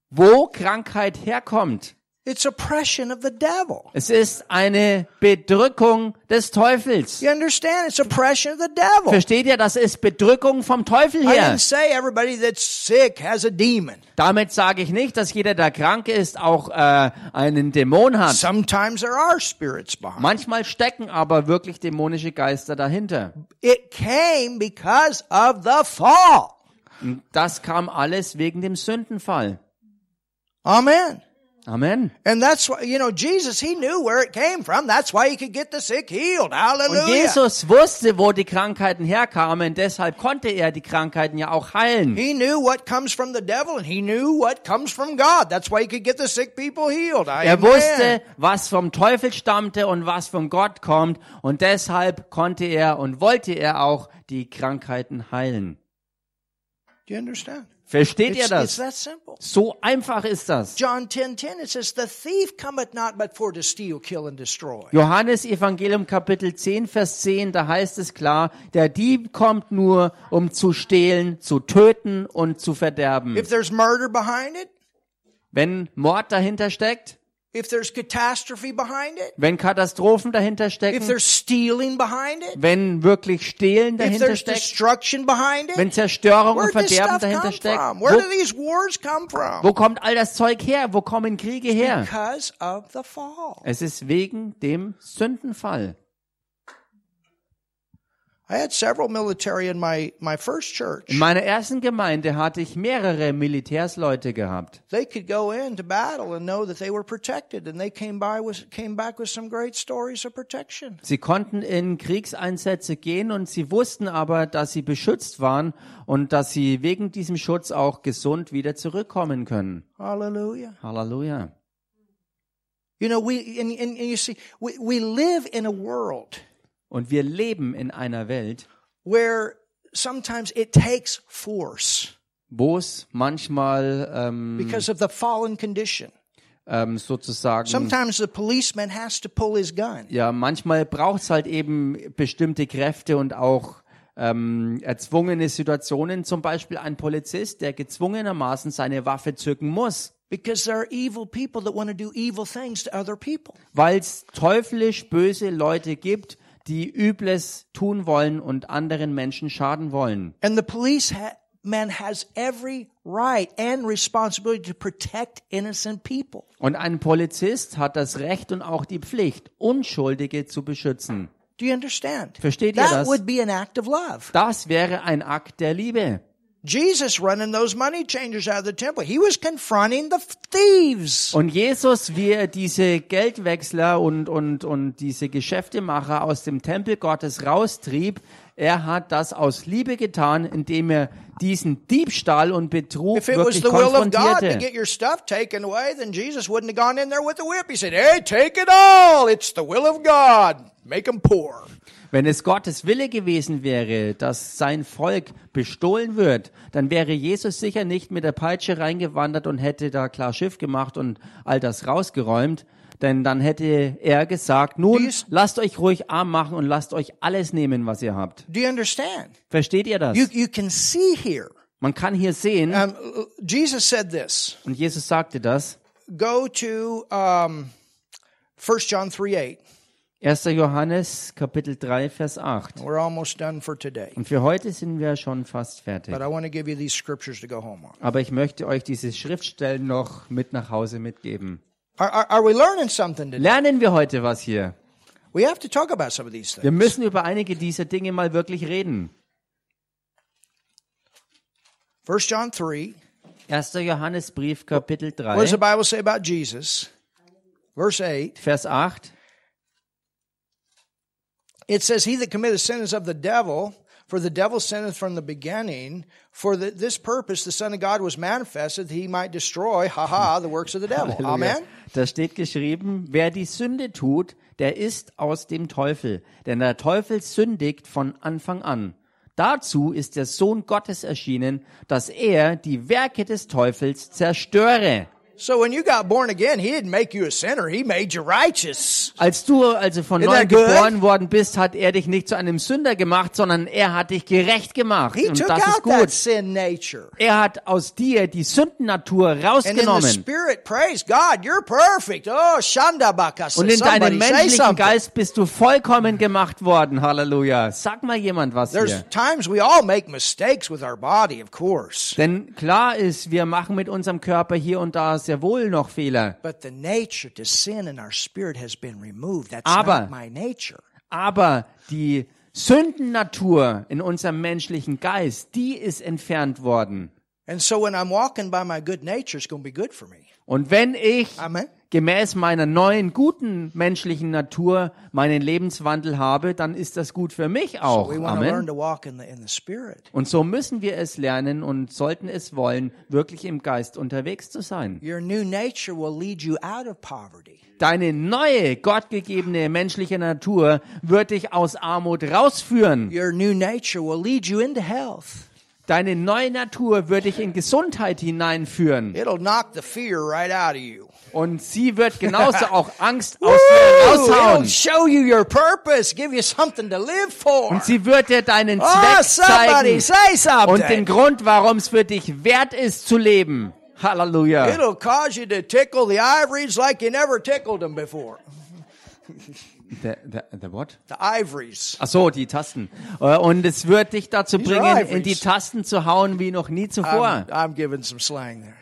[SPEAKER 2] wo Krankheit herkommt.
[SPEAKER 1] It's oppression of the devil.
[SPEAKER 2] Es ist eine Bedrückung des Teufels.
[SPEAKER 1] You understand? It's oppression of the devil.
[SPEAKER 2] Versteht ihr, das ist Bedrückung vom Teufel
[SPEAKER 1] I
[SPEAKER 2] her.
[SPEAKER 1] didn't say everybody that's sick has a demon.
[SPEAKER 2] Damit sage ich nicht, dass jeder, der krank ist, auch äh, einen Dämon hat.
[SPEAKER 1] Sometimes there are spirits behind.
[SPEAKER 2] Manchmal stecken aber wirklich dämonische Geister dahinter.
[SPEAKER 1] It came because of the fall.
[SPEAKER 2] Und das kam alles wegen dem Sündenfall.
[SPEAKER 1] Amen.
[SPEAKER 2] Amen.
[SPEAKER 1] And that's why, you know, Jesus, he knew where it came from. That's why he could get the sick healed.
[SPEAKER 2] Und
[SPEAKER 1] Hallelujah.
[SPEAKER 2] Jesus wusste, wo die Krankheiten herkamen, deshalb konnte er die Krankheiten ja auch heilen.
[SPEAKER 1] He knew what comes from the devil and he knew what comes from God. That's why he could get the sick people healed.
[SPEAKER 2] Er
[SPEAKER 1] Amen.
[SPEAKER 2] wusste, was vom Teufel stammte und was von Gott kommt und deshalb konnte er und wollte er auch die Krankheiten heilen.
[SPEAKER 1] Do you understand?
[SPEAKER 2] Versteht ihr das? So einfach ist das.
[SPEAKER 1] John 10, 10, it says, the thief cometh not but for to steal, kill and destroy.
[SPEAKER 2] Johannes Evangelium Kapitel 10, Vers 10, da heißt es klar, der Dieb kommt nur, um zu stehlen, zu töten und zu verderben. Wenn Mord dahinter steckt,
[SPEAKER 1] if there's catastrophe behind it,
[SPEAKER 2] wenn Katastrophen dahinter
[SPEAKER 1] if
[SPEAKER 2] stecken,
[SPEAKER 1] there's stealing behind it,
[SPEAKER 2] wenn wirklich Stehlen dahinter
[SPEAKER 1] there's
[SPEAKER 2] steckt,
[SPEAKER 1] destruction behind it,
[SPEAKER 2] wenn Zerstörung und Verderben dahinter steckt, wo,
[SPEAKER 1] do these wars come from?
[SPEAKER 2] wo kommt all das Zeug her? Wo kommen Kriege her?
[SPEAKER 1] Because of the fall.
[SPEAKER 2] Es ist wegen dem Sündenfall.
[SPEAKER 1] I had several military in my, my first church.
[SPEAKER 2] In meiner ersten Gemeinde hatte ich mehrere Militärsleute gehabt.
[SPEAKER 1] They could go into battle and know that they were protected, and they came by with came back with some great stories of protection.
[SPEAKER 2] Sie konnten in Kriegseinsätze gehen und sie wussten aber, dass sie beschützt waren und dass sie wegen diesem Schutz auch gesund wieder zurückkommen können.
[SPEAKER 1] Hallelujah.
[SPEAKER 2] Halleluja.
[SPEAKER 1] You know, we and, and, and you see, we, we live in a world
[SPEAKER 2] Und wir leben in einer Welt,
[SPEAKER 1] where sometimes it takes force
[SPEAKER 2] wo es manchmal ähm,
[SPEAKER 1] because of the fallen condition.
[SPEAKER 2] ähm, sozusagen
[SPEAKER 1] Sometimes the policeman has to pull his gun.
[SPEAKER 2] ja, manchmal braucht es halt eben bestimmte Kräfte und auch ähm, erzwungene Situationen, zum Beispiel ein Polizist, der gezwungenermaßen seine Waffe zücken muss,
[SPEAKER 1] Because there are evil people that want to do evil things to other people.
[SPEAKER 2] weil es teuflisch böse Leute gibt, die Übles tun wollen und anderen Menschen schaden wollen.
[SPEAKER 1] And the police ha- man has every right and responsibility to protect innocent people.
[SPEAKER 2] Und ein Polizist hat das Recht und auch die Pflicht, Unschuldige zu beschützen.
[SPEAKER 1] Do you understand?
[SPEAKER 2] Versteht ihr
[SPEAKER 1] that
[SPEAKER 2] das?
[SPEAKER 1] would be an act of love.
[SPEAKER 2] Das wäre ein Akt der Liebe.
[SPEAKER 1] Jesus running those money changers out of the temple. He was confronting the thieves.
[SPEAKER 2] Und Jesus, wie er diese Geldwechsler und, und, und diese Geschäftemacher aus dem Tempel Gottes raustrieb, er hat das aus Liebe getan, indem er diesen Diebstahl und Betrug
[SPEAKER 1] If it was
[SPEAKER 2] wirklich
[SPEAKER 1] the will of God to get your stuff taken away, then Jesus wouldn't have gone in there with the whip. He said, Hey, take it all. It's the will of God. Make them poor.
[SPEAKER 2] Wenn es Gottes Wille gewesen wäre, dass sein Volk bestohlen wird, dann wäre Jesus sicher nicht mit der Peitsche reingewandert und hätte da klar Schiff gemacht und all das rausgeräumt. Denn dann hätte er gesagt, nun lasst euch ruhig arm machen und lasst euch alles nehmen, was ihr habt.
[SPEAKER 1] Do you understand?
[SPEAKER 2] Versteht ihr das?
[SPEAKER 1] You, you can see here.
[SPEAKER 2] Man kann hier sehen,
[SPEAKER 1] Um, Jesus said this.
[SPEAKER 2] und Jesus sagte das,
[SPEAKER 1] Go to um, 1 John 3 8.
[SPEAKER 2] 1. Johannes Kapitel 3, Vers 8.
[SPEAKER 1] We're almost done for today.
[SPEAKER 2] Und für heute sind wir schon fast fertig.
[SPEAKER 1] But I want to give you these scriptures to go home on.
[SPEAKER 2] Aber ich möchte euch diese Schriftstellen noch mit nach Hause mitgeben.
[SPEAKER 1] Are, are, are we learning something today?
[SPEAKER 2] Lernen wir heute was hier?
[SPEAKER 1] We have to talk about some of these
[SPEAKER 2] Wir
[SPEAKER 1] things.
[SPEAKER 2] müssen über einige dieser Dinge mal wirklich reden.
[SPEAKER 1] 1 John 3.
[SPEAKER 2] 1. Johannesbrief Kapitel
[SPEAKER 1] What does the
[SPEAKER 2] 3,
[SPEAKER 1] Bible say about Jesus? Verse 8.
[SPEAKER 2] Vers 8.
[SPEAKER 1] It says, He that committeth sin is of the devil, for the devil sinneth from the beginning. For the, this purpose the Son of God was manifested, that he might destroy, ha ha, the works of the devil. Amen?
[SPEAKER 2] Da steht geschrieben, wer die Sünde tut, der ist aus dem Teufel. Denn der Teufel sündigt von Anfang an. Dazu ist der Sohn Gottes erschienen, dass er die Werke des Teufels zerstöre.
[SPEAKER 1] So when you got born again, he didn't make you a sinner. He made you righteous.
[SPEAKER 2] Als du also von neuem geboren worden bist, hat er dich nicht zu einem Sünder gemacht, sondern er hat dich gerecht gemacht.
[SPEAKER 1] He
[SPEAKER 2] Und
[SPEAKER 1] took
[SPEAKER 2] das ist gut.
[SPEAKER 1] sin nature.
[SPEAKER 2] Er hat aus dir die Sündennatur
[SPEAKER 1] And in the
[SPEAKER 2] rausgenommen.
[SPEAKER 1] spirit, praise God, you're perfect. Oh.
[SPEAKER 2] Und in deinem menschlichen. Geist bist du vollkommen gemacht worden. Halleluja. Sag mal jemand was
[SPEAKER 1] There's
[SPEAKER 2] hier.
[SPEAKER 1] times we all make mistakes with our body, of course.
[SPEAKER 2] Denn klar ist, wir machen mit unserem Körper hier und da sehr wohl noch Fehler.
[SPEAKER 1] But the nature to sin in our spirit has been removed. That's
[SPEAKER 2] Aber-
[SPEAKER 1] not my nature.
[SPEAKER 2] Aber die Sündennatur in unserem menschlichen Geist, die ist entfernt worden.
[SPEAKER 1] And so when I'm walking by my good nature, it's going to be good for me.
[SPEAKER 2] Und wenn ich
[SPEAKER 1] Amen.
[SPEAKER 2] Gemäß meiner neuen guten menschlichen Natur meinen Lebenswandel habe, dann ist das gut für mich auch. Amen. Und so müssen wir es lernen und sollten es wollen, wirklich im Geist unterwegs zu sein.
[SPEAKER 1] Your new nature will lead you out of poverty.
[SPEAKER 2] Deine neue, gottgegebene menschliche Natur wird dich aus Armut rausführen.
[SPEAKER 1] Your new nature will lead you into health.
[SPEAKER 2] Deine neue Natur wird dich in Gesundheit hineinführen.
[SPEAKER 1] It'll knock the fear right out of you.
[SPEAKER 2] Und sie wird genauso auch Angst aus dir raushauen.
[SPEAKER 1] show you your purpose, give you something to live for.
[SPEAKER 2] Und sie wird dir deinen
[SPEAKER 1] Oh,
[SPEAKER 2] Zweck
[SPEAKER 1] somebody
[SPEAKER 2] zeigen
[SPEAKER 1] say
[SPEAKER 2] und den. Grund, warum es für dich wert ist zu leben. Halleluja.
[SPEAKER 1] It'll cause you to tickle the ivories like you never tickled them before.
[SPEAKER 2] The, the, the what?
[SPEAKER 1] The ivories.
[SPEAKER 2] Ach so, die Tasten. Äh, Und es wird dich dazu
[SPEAKER 1] These
[SPEAKER 2] bringen, in die Tasten zu hauen wie noch nie zuvor.
[SPEAKER 1] I'm, I'm giving some slang there.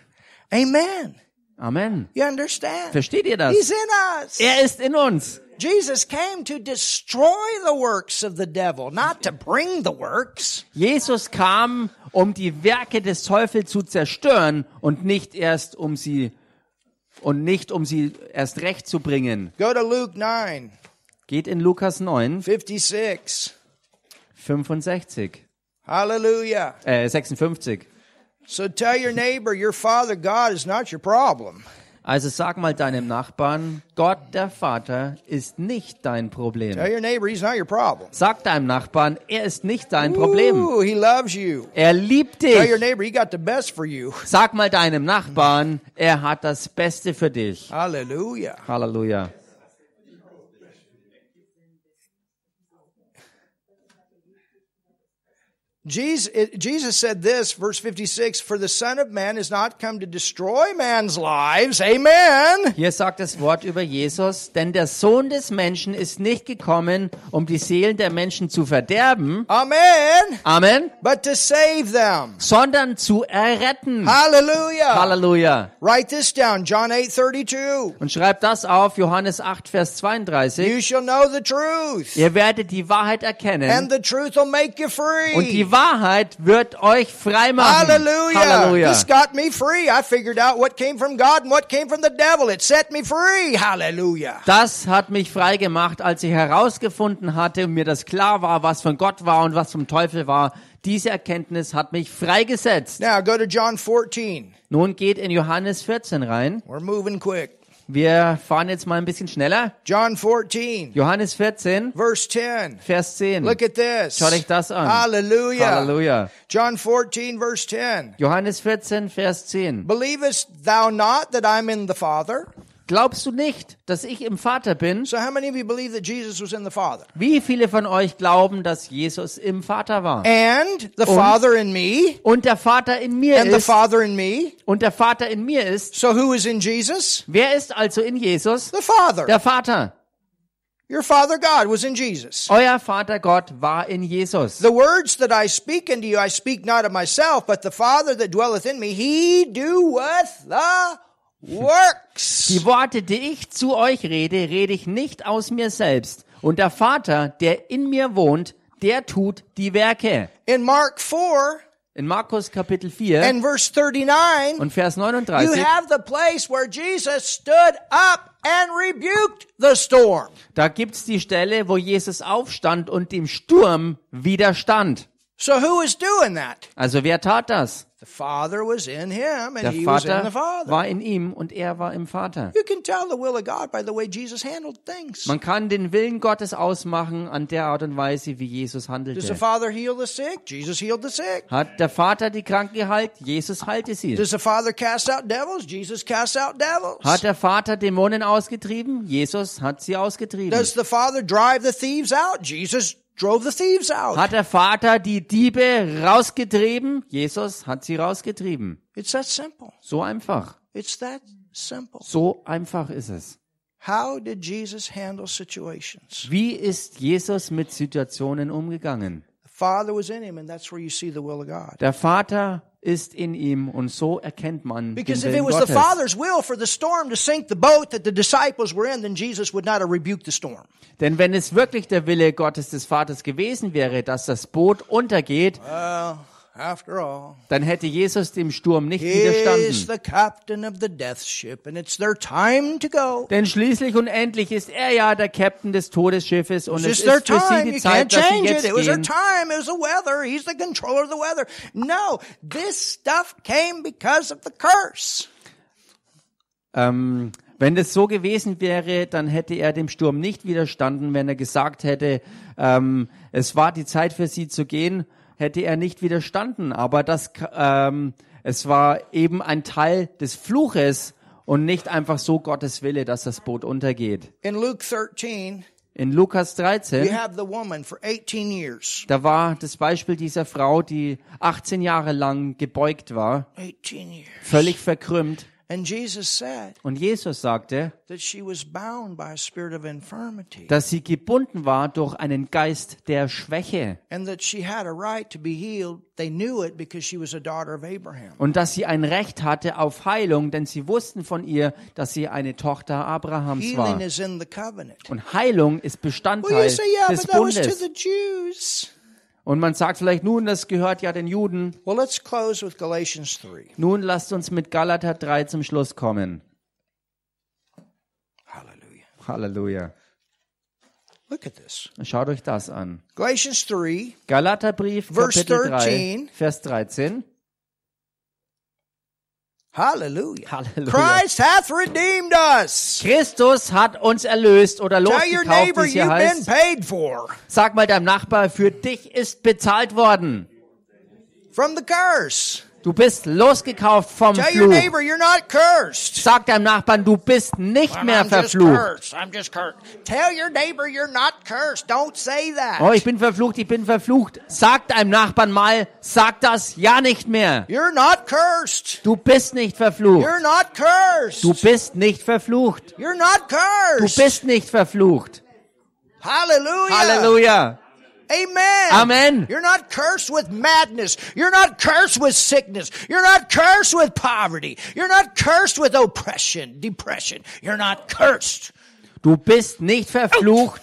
[SPEAKER 1] Amen.
[SPEAKER 2] Amen.
[SPEAKER 1] You understand?
[SPEAKER 2] Versteht ihr das?
[SPEAKER 1] He's in us.
[SPEAKER 2] Er ist in uns.
[SPEAKER 1] Jesus came to destroy the works of the devil, not to bring the works.
[SPEAKER 2] Jesus kam, um die Werke des Teufels zu zerstören und nicht erst um sie und nicht um sie erst recht zu bringen.
[SPEAKER 1] Go to Luke 9,
[SPEAKER 2] Geht in Lukas 9,
[SPEAKER 1] 56.
[SPEAKER 2] 65,
[SPEAKER 1] Hallelujah.
[SPEAKER 2] äh, 56.
[SPEAKER 1] So tell your neighbor, your father God is not your problem.
[SPEAKER 2] Also sag mal deinem Nachbarn, Gott der Vater ist nicht dein
[SPEAKER 1] Tell
[SPEAKER 2] Problem.
[SPEAKER 1] your neighbor he's not your problem.
[SPEAKER 2] Sag deinem Nachbarn, er ist nicht dein Problem.
[SPEAKER 1] Ooh, he loves you.
[SPEAKER 2] Er liebt
[SPEAKER 1] Tell your
[SPEAKER 2] dich.
[SPEAKER 1] neighbor he got the best for you.
[SPEAKER 2] Sag mal deinem Nachbarn, er hat das Beste für dich.
[SPEAKER 1] Hallelujah.
[SPEAKER 2] Halleluja.
[SPEAKER 1] Jesus, Jesus said this, verse 56, for the Son of Man is not come to destroy man's lives. Amen.
[SPEAKER 2] Hier sagt das Wort über Jesus, denn der Sohn des Menschen ist nicht gekommen, um die Seelen der Menschen zu verderben,
[SPEAKER 1] Amen.
[SPEAKER 2] Amen,
[SPEAKER 1] But to save them.
[SPEAKER 2] sondern zu erretten.
[SPEAKER 1] Hallelujah.
[SPEAKER 2] Halleluja.
[SPEAKER 1] Write this down, John 8, 32.
[SPEAKER 2] Und schreibt das auf, Johannes 8, Vers 32.
[SPEAKER 1] You shall know the truth.
[SPEAKER 2] Ihr werdet die Wahrheit
[SPEAKER 1] And
[SPEAKER 2] erkennen
[SPEAKER 1] the truth will make you free.
[SPEAKER 2] und die Wahrheit wird euch frei machen.
[SPEAKER 1] Hallelujah.
[SPEAKER 2] Halleluja.
[SPEAKER 1] This got me free. I figured out what came from God and what came from the devil. It set me free. Hallelujah.
[SPEAKER 2] Das hat mich frei gemacht, als ich herausgefunden hatte und mir das klar war, was von Gott war und was vom Teufel war. Diese Erkenntnis hat mich freigesetzt.
[SPEAKER 1] Now go to John 14.
[SPEAKER 2] Nun geht in Johannes 14 rein.
[SPEAKER 1] We're moving quick.
[SPEAKER 2] Wir fahren jetzt mal ein bisschen schneller.
[SPEAKER 1] John 14,
[SPEAKER 2] Johannes 14,
[SPEAKER 1] verse 10.
[SPEAKER 2] Vers 10.
[SPEAKER 1] Look at this.
[SPEAKER 2] Schau dich das an.
[SPEAKER 1] Hallelujah.
[SPEAKER 2] Halleluja.
[SPEAKER 1] John 14, verse 10.
[SPEAKER 2] Johannes 14, Vers 10.
[SPEAKER 1] Believest thou not that I'm in the Father?
[SPEAKER 2] Glaubst du nicht, dass ich im Vater bin?
[SPEAKER 1] So how many of you believe that Jesus was in the Father?
[SPEAKER 2] Wie viele von euch glauben, dass Jesus im Vater war?
[SPEAKER 1] And the Father in me?
[SPEAKER 2] Und der Vater in mir
[SPEAKER 1] And the
[SPEAKER 2] ist.
[SPEAKER 1] Father in me?
[SPEAKER 2] Und der Vater in mir ist.
[SPEAKER 1] So who is in Jesus?
[SPEAKER 2] Wer ist also in Jesus?
[SPEAKER 1] The Father.
[SPEAKER 2] Der Vater.
[SPEAKER 1] Your Father God was in Jesus.
[SPEAKER 2] Euer Vater Gott war in Jesus.
[SPEAKER 1] The words that I speak unto you, I speak not of myself, but the Father that dwelleth in me, he doeth the works.
[SPEAKER 2] Die Worte, die ich zu euch rede, rede ich nicht aus mir selbst. Und der Vater, der in mir wohnt, der tut die Werke.
[SPEAKER 1] In Mark 4
[SPEAKER 2] In Markus Kapitel 4
[SPEAKER 1] and verse 39,
[SPEAKER 2] und Vers
[SPEAKER 1] you
[SPEAKER 2] 39,
[SPEAKER 1] have the place where Jesus stood up and rebuked the storm.
[SPEAKER 2] da gibt's die Stelle, wo Jesus aufstand und dem Sturm widerstand.
[SPEAKER 1] So who was doing that?
[SPEAKER 2] Also wer tat das?
[SPEAKER 1] The Father was in him and
[SPEAKER 2] Der
[SPEAKER 1] he was in
[SPEAKER 2] Vater
[SPEAKER 1] the Father.
[SPEAKER 2] war in ihm und er war im Vater.
[SPEAKER 1] You can tell the will of God by the way Jesus handled things.
[SPEAKER 2] Man kann den Willen Gottes ausmachen an der Art und Weise, wie Jesus
[SPEAKER 1] Does the
[SPEAKER 2] handelte.
[SPEAKER 1] Father heal the sick? Jesus healed the sick.
[SPEAKER 2] Hat der Vater die Kranken geheilt? Jesus heilte sie.
[SPEAKER 1] Does the Father cast out devils? Jesus cast out devils.
[SPEAKER 2] Hat der Vater Dämonen ausgetrieben? Jesus hat sie ausgetrieben.
[SPEAKER 1] Does the Father drive the thieves out? Jesus drove the thieves out.
[SPEAKER 2] Hat der Vater die Diebe rausgetrieben? Jesus hat sie rausgetrieben.
[SPEAKER 1] It's that simple.
[SPEAKER 2] So einfach.
[SPEAKER 1] It's that simple.
[SPEAKER 2] So einfach ist es.
[SPEAKER 1] How did Jesus handle situations?
[SPEAKER 2] Wie ist Jesus mit Situationen umgegangen?
[SPEAKER 1] The Father was in him, and that's where you see the will of God.
[SPEAKER 2] Der Vater ist in ihm und so erkennt man den
[SPEAKER 1] Because if it
[SPEAKER 2] Willen
[SPEAKER 1] was the
[SPEAKER 2] Gottes.
[SPEAKER 1] Father's will for the storm to sink the boat that the disciples were in, then Jesus would not have rebuked the storm.
[SPEAKER 2] Denn wenn es wirklich der Wille Gottes des Vaters gewesen wäre, dass das Boot untergeht,
[SPEAKER 1] Well,
[SPEAKER 2] dann hätte Jesus dem Sturm nicht widerstanden.
[SPEAKER 1] the captain of the death ship, and it's their time to go.
[SPEAKER 2] Denn schließlich und endlich ist er ja der Captain des Todesschiffes und es ist für sie
[SPEAKER 1] time.
[SPEAKER 2] die Zeit, dass sie jetzt
[SPEAKER 1] It was their
[SPEAKER 2] gehen.
[SPEAKER 1] time. It was the weather. He's the controller of the weather. No, this stuff came because of the curse.
[SPEAKER 2] Ähm, wenn es so gewesen wäre, dann hätte er dem Sturm nicht widerstanden. Wenn er gesagt hätte, ähm, es war die Zeit für sie zu gehen, hätte er nicht widerstanden. Aber das, ähm, es war eben ein Teil des Fluches und nicht einfach so Gottes Wille, dass das Boot untergeht.
[SPEAKER 1] In Luke 13,
[SPEAKER 2] In Lukas
[SPEAKER 1] we
[SPEAKER 2] 13,
[SPEAKER 1] have the woman for 18 years.
[SPEAKER 2] da war das Beispiel dieser Frau, die 18 Jahre lang gebeugt war,
[SPEAKER 1] 18 years.
[SPEAKER 2] völlig verkrümmt.
[SPEAKER 1] And Jesus said
[SPEAKER 2] Und Jesus sagte,
[SPEAKER 1] that she was bound by a spirit of infirmity.
[SPEAKER 2] dass sie gebunden war durch einen Geist der Schwäche. Und dass sie ein Recht hatte auf Heilung, denn sie wussten von ihr, dass sie eine Tochter Abrahams war. Und Heilung ist Bestandteil des Bundes. Und man sagt vielleicht, nun, das gehört ja den Juden.
[SPEAKER 1] Well, let's close with Galatians 3.
[SPEAKER 2] Nun lasst uns mit Galater 3 zum Schluss kommen.
[SPEAKER 1] Hallelujah.
[SPEAKER 2] Halleluja.
[SPEAKER 1] Look at this.
[SPEAKER 2] Schaut euch das an.
[SPEAKER 1] Galatians 3,
[SPEAKER 2] Galaterbrief, Kapitel 3,
[SPEAKER 1] 13.
[SPEAKER 2] Vers 13.
[SPEAKER 1] hallelujah.
[SPEAKER 2] Halleluja.
[SPEAKER 1] Christ hath redeemed us.
[SPEAKER 2] Christus hat uns erlöst oder losgekauft, wie es hier heißt. Sag mal deinem Nachbar, für dich ist bezahlt worden.
[SPEAKER 1] from the curse.
[SPEAKER 2] Du bist losgekauft vom
[SPEAKER 1] Tell
[SPEAKER 2] Fluch.
[SPEAKER 1] neighbor.
[SPEAKER 2] Sag deinem Nachbarn, du bist nicht mehr verflucht.
[SPEAKER 1] neighbor.
[SPEAKER 2] Oh, ich bin verflucht, ich bin verflucht. Sag deinem Nachbarn mal, sag das ja nicht mehr. Du bist nicht verflucht. Du bist nicht verflucht. Du bist nicht verflucht.
[SPEAKER 1] Hallelujah.
[SPEAKER 2] Halleluja.
[SPEAKER 1] Amen.
[SPEAKER 2] Amen.
[SPEAKER 1] You're not cursed with madness. You're not cursed with sickness. You're not cursed with poverty. You're not cursed with oppression, depression. You're not cursed.
[SPEAKER 2] Du bist nicht verflucht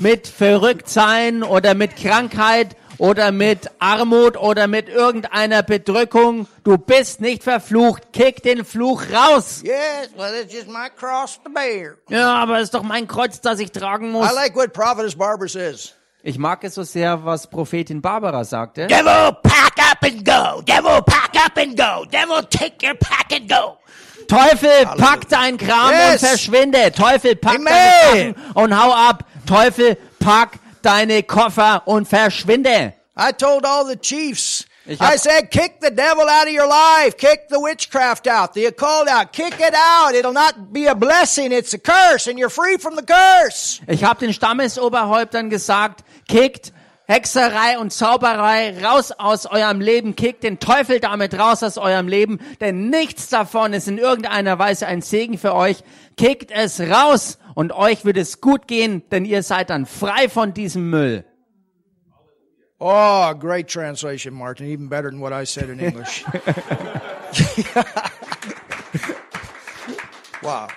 [SPEAKER 2] mit Verrücktsein oder mit Krankheit oder mit Armut oder mit irgendeiner Bedrückung. Du bist nicht verflucht. Kick den Fluch raus.
[SPEAKER 1] Yes, well, it's just my cross to bear.
[SPEAKER 2] Ja, aber es ist doch mein Kreuz, das ich tragen muss.
[SPEAKER 1] I like what Prophetess Barbara says.
[SPEAKER 2] Ich mag es so sehr, was Prophetin Barbara sagte.
[SPEAKER 1] Devil, pack up and go. Devil, pack up and go. Devil, take your pack and go.
[SPEAKER 2] Teufel, pack dein Kram
[SPEAKER 1] Yes.
[SPEAKER 2] und verschwinde. Teufel, pack
[SPEAKER 1] Amen.
[SPEAKER 2] deine Sachen und hau ab. Teufel, pack deine Koffer und verschwinde.
[SPEAKER 1] I told all the chiefs.
[SPEAKER 2] Ich hab-
[SPEAKER 1] I said, kick the devil out of your life. Kick the witchcraft out, the occult out. Kick it out. It'll not be a blessing. It's a curse, and you're free from the curse.
[SPEAKER 2] Ich habe den Stammesoberhäuptern gesagt, kickt Hexerei und Zauberei raus aus eurem Leben, kickt den Teufel damit raus aus eurem Leben, denn nichts davon ist in irgendeiner Weise ein Segen für euch. Kickt es raus und euch wird es gut gehen, denn ihr seid dann frei von diesem Müll.
[SPEAKER 1] Oh, great translation, Martin. Even better than what I said in English. wow.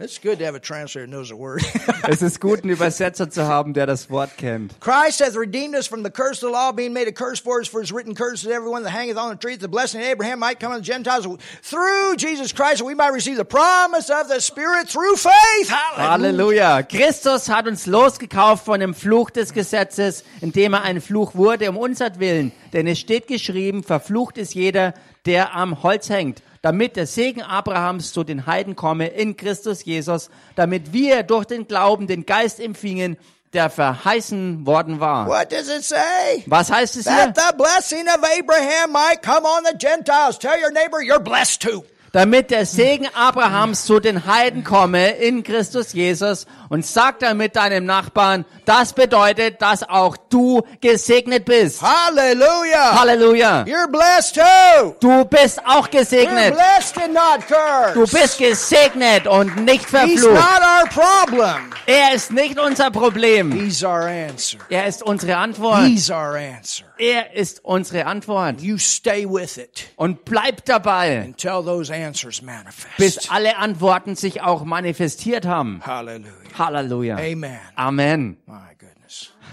[SPEAKER 1] It's good to have a translator who knows a word.
[SPEAKER 2] Es ist gut, einen Übersetzer zu haben, der das Wort kennt.
[SPEAKER 1] Christ hath redeemed us from the curse of the law, being made a curse for us, for it's written, Cursed is everyone that hangeth on the tree, that the blessing of Abraham might come on the Gentiles through Jesus Christ, that we might receive the promise of the Spirit through faith. Hallelujah.
[SPEAKER 2] Halleluja. Christus hat uns losgekauft von dem Fluch des Gesetzes, indem er ein Fluch wurde um unseren Willen. Denn es steht geschrieben, verflucht ist jeder, der am Holz hängt, damit der Segen Abrahams zu den Heiden komme in Christus Jesus, damit wir durch den Glauben den Geist empfingen, der verheißen worden war.
[SPEAKER 1] What does it say?
[SPEAKER 2] Was heißt es hier?
[SPEAKER 1] That the blessing of Abraham might come on the Gentiles. Tell your neighbor you're blessed too.
[SPEAKER 2] Damit der Segen Abrahams zu den Heiden komme in Christus Jesus und sag damit deinem Nachbarn, das bedeutet, dass auch du gesegnet bist.
[SPEAKER 1] Hallelujah.
[SPEAKER 2] Halleluja.
[SPEAKER 1] You're blessed too.
[SPEAKER 2] Du bist auch
[SPEAKER 1] You're
[SPEAKER 2] gesegnet.
[SPEAKER 1] blessed and not cursed.
[SPEAKER 2] Du bist gesegnet und nicht
[SPEAKER 1] He's
[SPEAKER 2] verflucht.
[SPEAKER 1] not our problem.
[SPEAKER 2] Er ist nicht unser Problem.
[SPEAKER 1] He's our answer.
[SPEAKER 2] Er ist unsere Antwort.
[SPEAKER 1] He's our answer.
[SPEAKER 2] Er ist unsere Antwort.
[SPEAKER 1] You stay with it
[SPEAKER 2] Und bleib dabei,
[SPEAKER 1] until those answers manifest.
[SPEAKER 2] bis alle Antworten sich auch manifestiert haben.
[SPEAKER 1] Hallelujah.
[SPEAKER 2] Halleluja.
[SPEAKER 1] Amen.
[SPEAKER 2] Amen.
[SPEAKER 1] My goodness.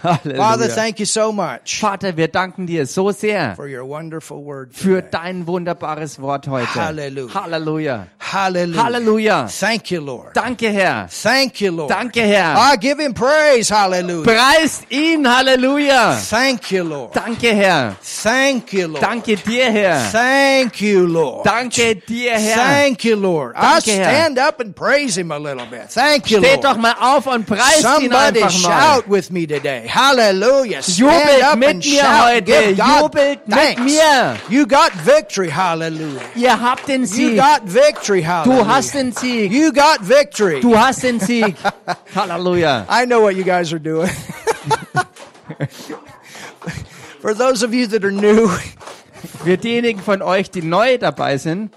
[SPEAKER 1] Father,
[SPEAKER 2] Halleluja.
[SPEAKER 1] thank you so much
[SPEAKER 2] Vater, wir danken dir so sehr
[SPEAKER 1] for your wonderful word.
[SPEAKER 2] für
[SPEAKER 1] today.
[SPEAKER 2] dein wunderbares Wort heute.
[SPEAKER 1] Halleluja.
[SPEAKER 2] Halleluja.
[SPEAKER 1] Hallelujah.
[SPEAKER 2] Halleluja.
[SPEAKER 1] Thank you, Lord.
[SPEAKER 2] Danke, Herr.
[SPEAKER 1] Thank you, Lord.
[SPEAKER 2] Danke, Herr.
[SPEAKER 1] I give him praise. Hallelujah.
[SPEAKER 2] Preist ihn. Halleluja.
[SPEAKER 1] Thank you, Lord.
[SPEAKER 2] Danke, Herr.
[SPEAKER 1] Thank you, Lord.
[SPEAKER 2] Danke dir, Herr.
[SPEAKER 1] Thank you, Lord.
[SPEAKER 2] Danke dir, Herr.
[SPEAKER 1] Thank you, Lord. I
[SPEAKER 2] Danke, Herr.
[SPEAKER 1] stand up and praise him a little bit. Thank you,
[SPEAKER 2] Steht doch
[SPEAKER 1] Lord.
[SPEAKER 2] mal auf und preist ihn
[SPEAKER 1] Somebody
[SPEAKER 2] einfach mal.
[SPEAKER 1] shout with me today. Hallelujah. Stand
[SPEAKER 2] Jubelt
[SPEAKER 1] up
[SPEAKER 2] mit
[SPEAKER 1] and
[SPEAKER 2] mir
[SPEAKER 1] shout.
[SPEAKER 2] heute.
[SPEAKER 1] Give God
[SPEAKER 2] Jubelt mit
[SPEAKER 1] thanks.
[SPEAKER 2] mir.
[SPEAKER 1] You got victory. Hallelujah.
[SPEAKER 2] Ihr habt den
[SPEAKER 1] You
[SPEAKER 2] Sieg.
[SPEAKER 1] got victory. Hallelujah.
[SPEAKER 2] Du hast den Sieg.
[SPEAKER 1] You got victory.
[SPEAKER 2] Du hast den Sieg. Halleluja.
[SPEAKER 1] I know what you guys are doing. For those of you that are new,
[SPEAKER 2] Für diejenigen von euch, die neu dabei sind,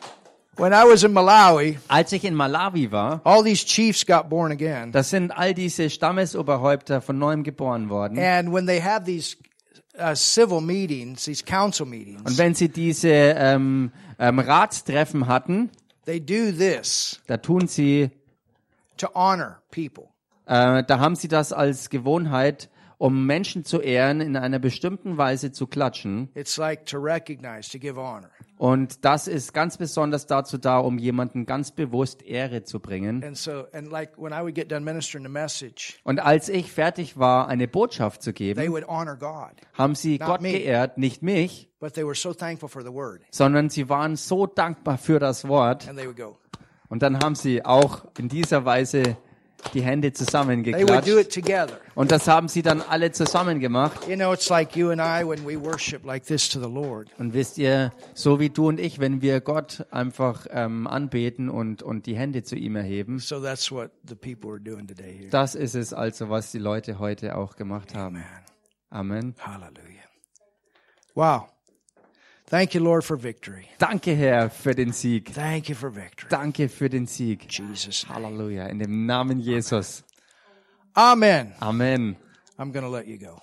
[SPEAKER 1] when I was in Malawi,
[SPEAKER 2] als ich in Malawi war,
[SPEAKER 1] all these chiefs got born again.
[SPEAKER 2] da sind all diese Stammesoberhäupter von neuem geboren worden.
[SPEAKER 1] And when they have these uh, civil meetings, these council
[SPEAKER 2] Und
[SPEAKER 1] meetings,
[SPEAKER 2] wenn sie diese ähm, ähm, Ratstreffen hatten,
[SPEAKER 1] they do this
[SPEAKER 2] da tun sie,
[SPEAKER 1] to honor people.
[SPEAKER 2] äh, da haben sie das als Gewohnheit, um Menschen zu ehren, in einer bestimmten Weise zu klatschen.
[SPEAKER 1] It's like to recognize, to give honor.
[SPEAKER 2] Und das ist ganz besonders dazu da, um jemanden ganz bewusst Ehre zu bringen.
[SPEAKER 1] And so, and like message,
[SPEAKER 2] Und als ich fertig war, eine Botschaft zu
[SPEAKER 1] they
[SPEAKER 2] geben,
[SPEAKER 1] would honor God,
[SPEAKER 2] haben sie Gott
[SPEAKER 1] me.
[SPEAKER 2] geehrt, nicht mich,
[SPEAKER 1] but they were so thankful for the word.
[SPEAKER 2] sondern sie waren so dankbar für das Wort.
[SPEAKER 1] And they would go,
[SPEAKER 2] Und dann haben sie auch in dieser Weise die Hände zusammengeklatscht. Und das haben sie dann alle zusammen gemacht.
[SPEAKER 1] You know, it's like you and I when we worship like this to the Lord.
[SPEAKER 2] Und wisst ihr, so wie du und ich, wenn wir Gott einfach ähm, anbeten und, und die Hände zu ihm erheben,
[SPEAKER 1] So that's what the people are doing today here.
[SPEAKER 2] das ist es also, was die Leute heute auch gemacht haben.
[SPEAKER 1] Amen. Hallelujah. Wow. Thank you, Lord, for victory.
[SPEAKER 2] Danke, Herr, für den Sieg.
[SPEAKER 1] Thank you for victory.
[SPEAKER 2] Danke für den Sieg.
[SPEAKER 1] Jesus.
[SPEAKER 2] Halleluja. In dem Namen Jesus.
[SPEAKER 1] Amen.
[SPEAKER 2] Amen.
[SPEAKER 1] I'm to let you go.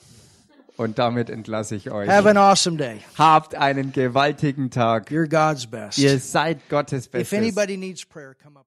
[SPEAKER 2] Und damit entlasse ich euch.
[SPEAKER 1] Have an awesome day.
[SPEAKER 2] Habt einen gewaltigen Tag.
[SPEAKER 1] You're God's best.
[SPEAKER 2] Ihr seid Gottes
[SPEAKER 1] If
[SPEAKER 2] Bestes.
[SPEAKER 1] anybody needs prayer, come up.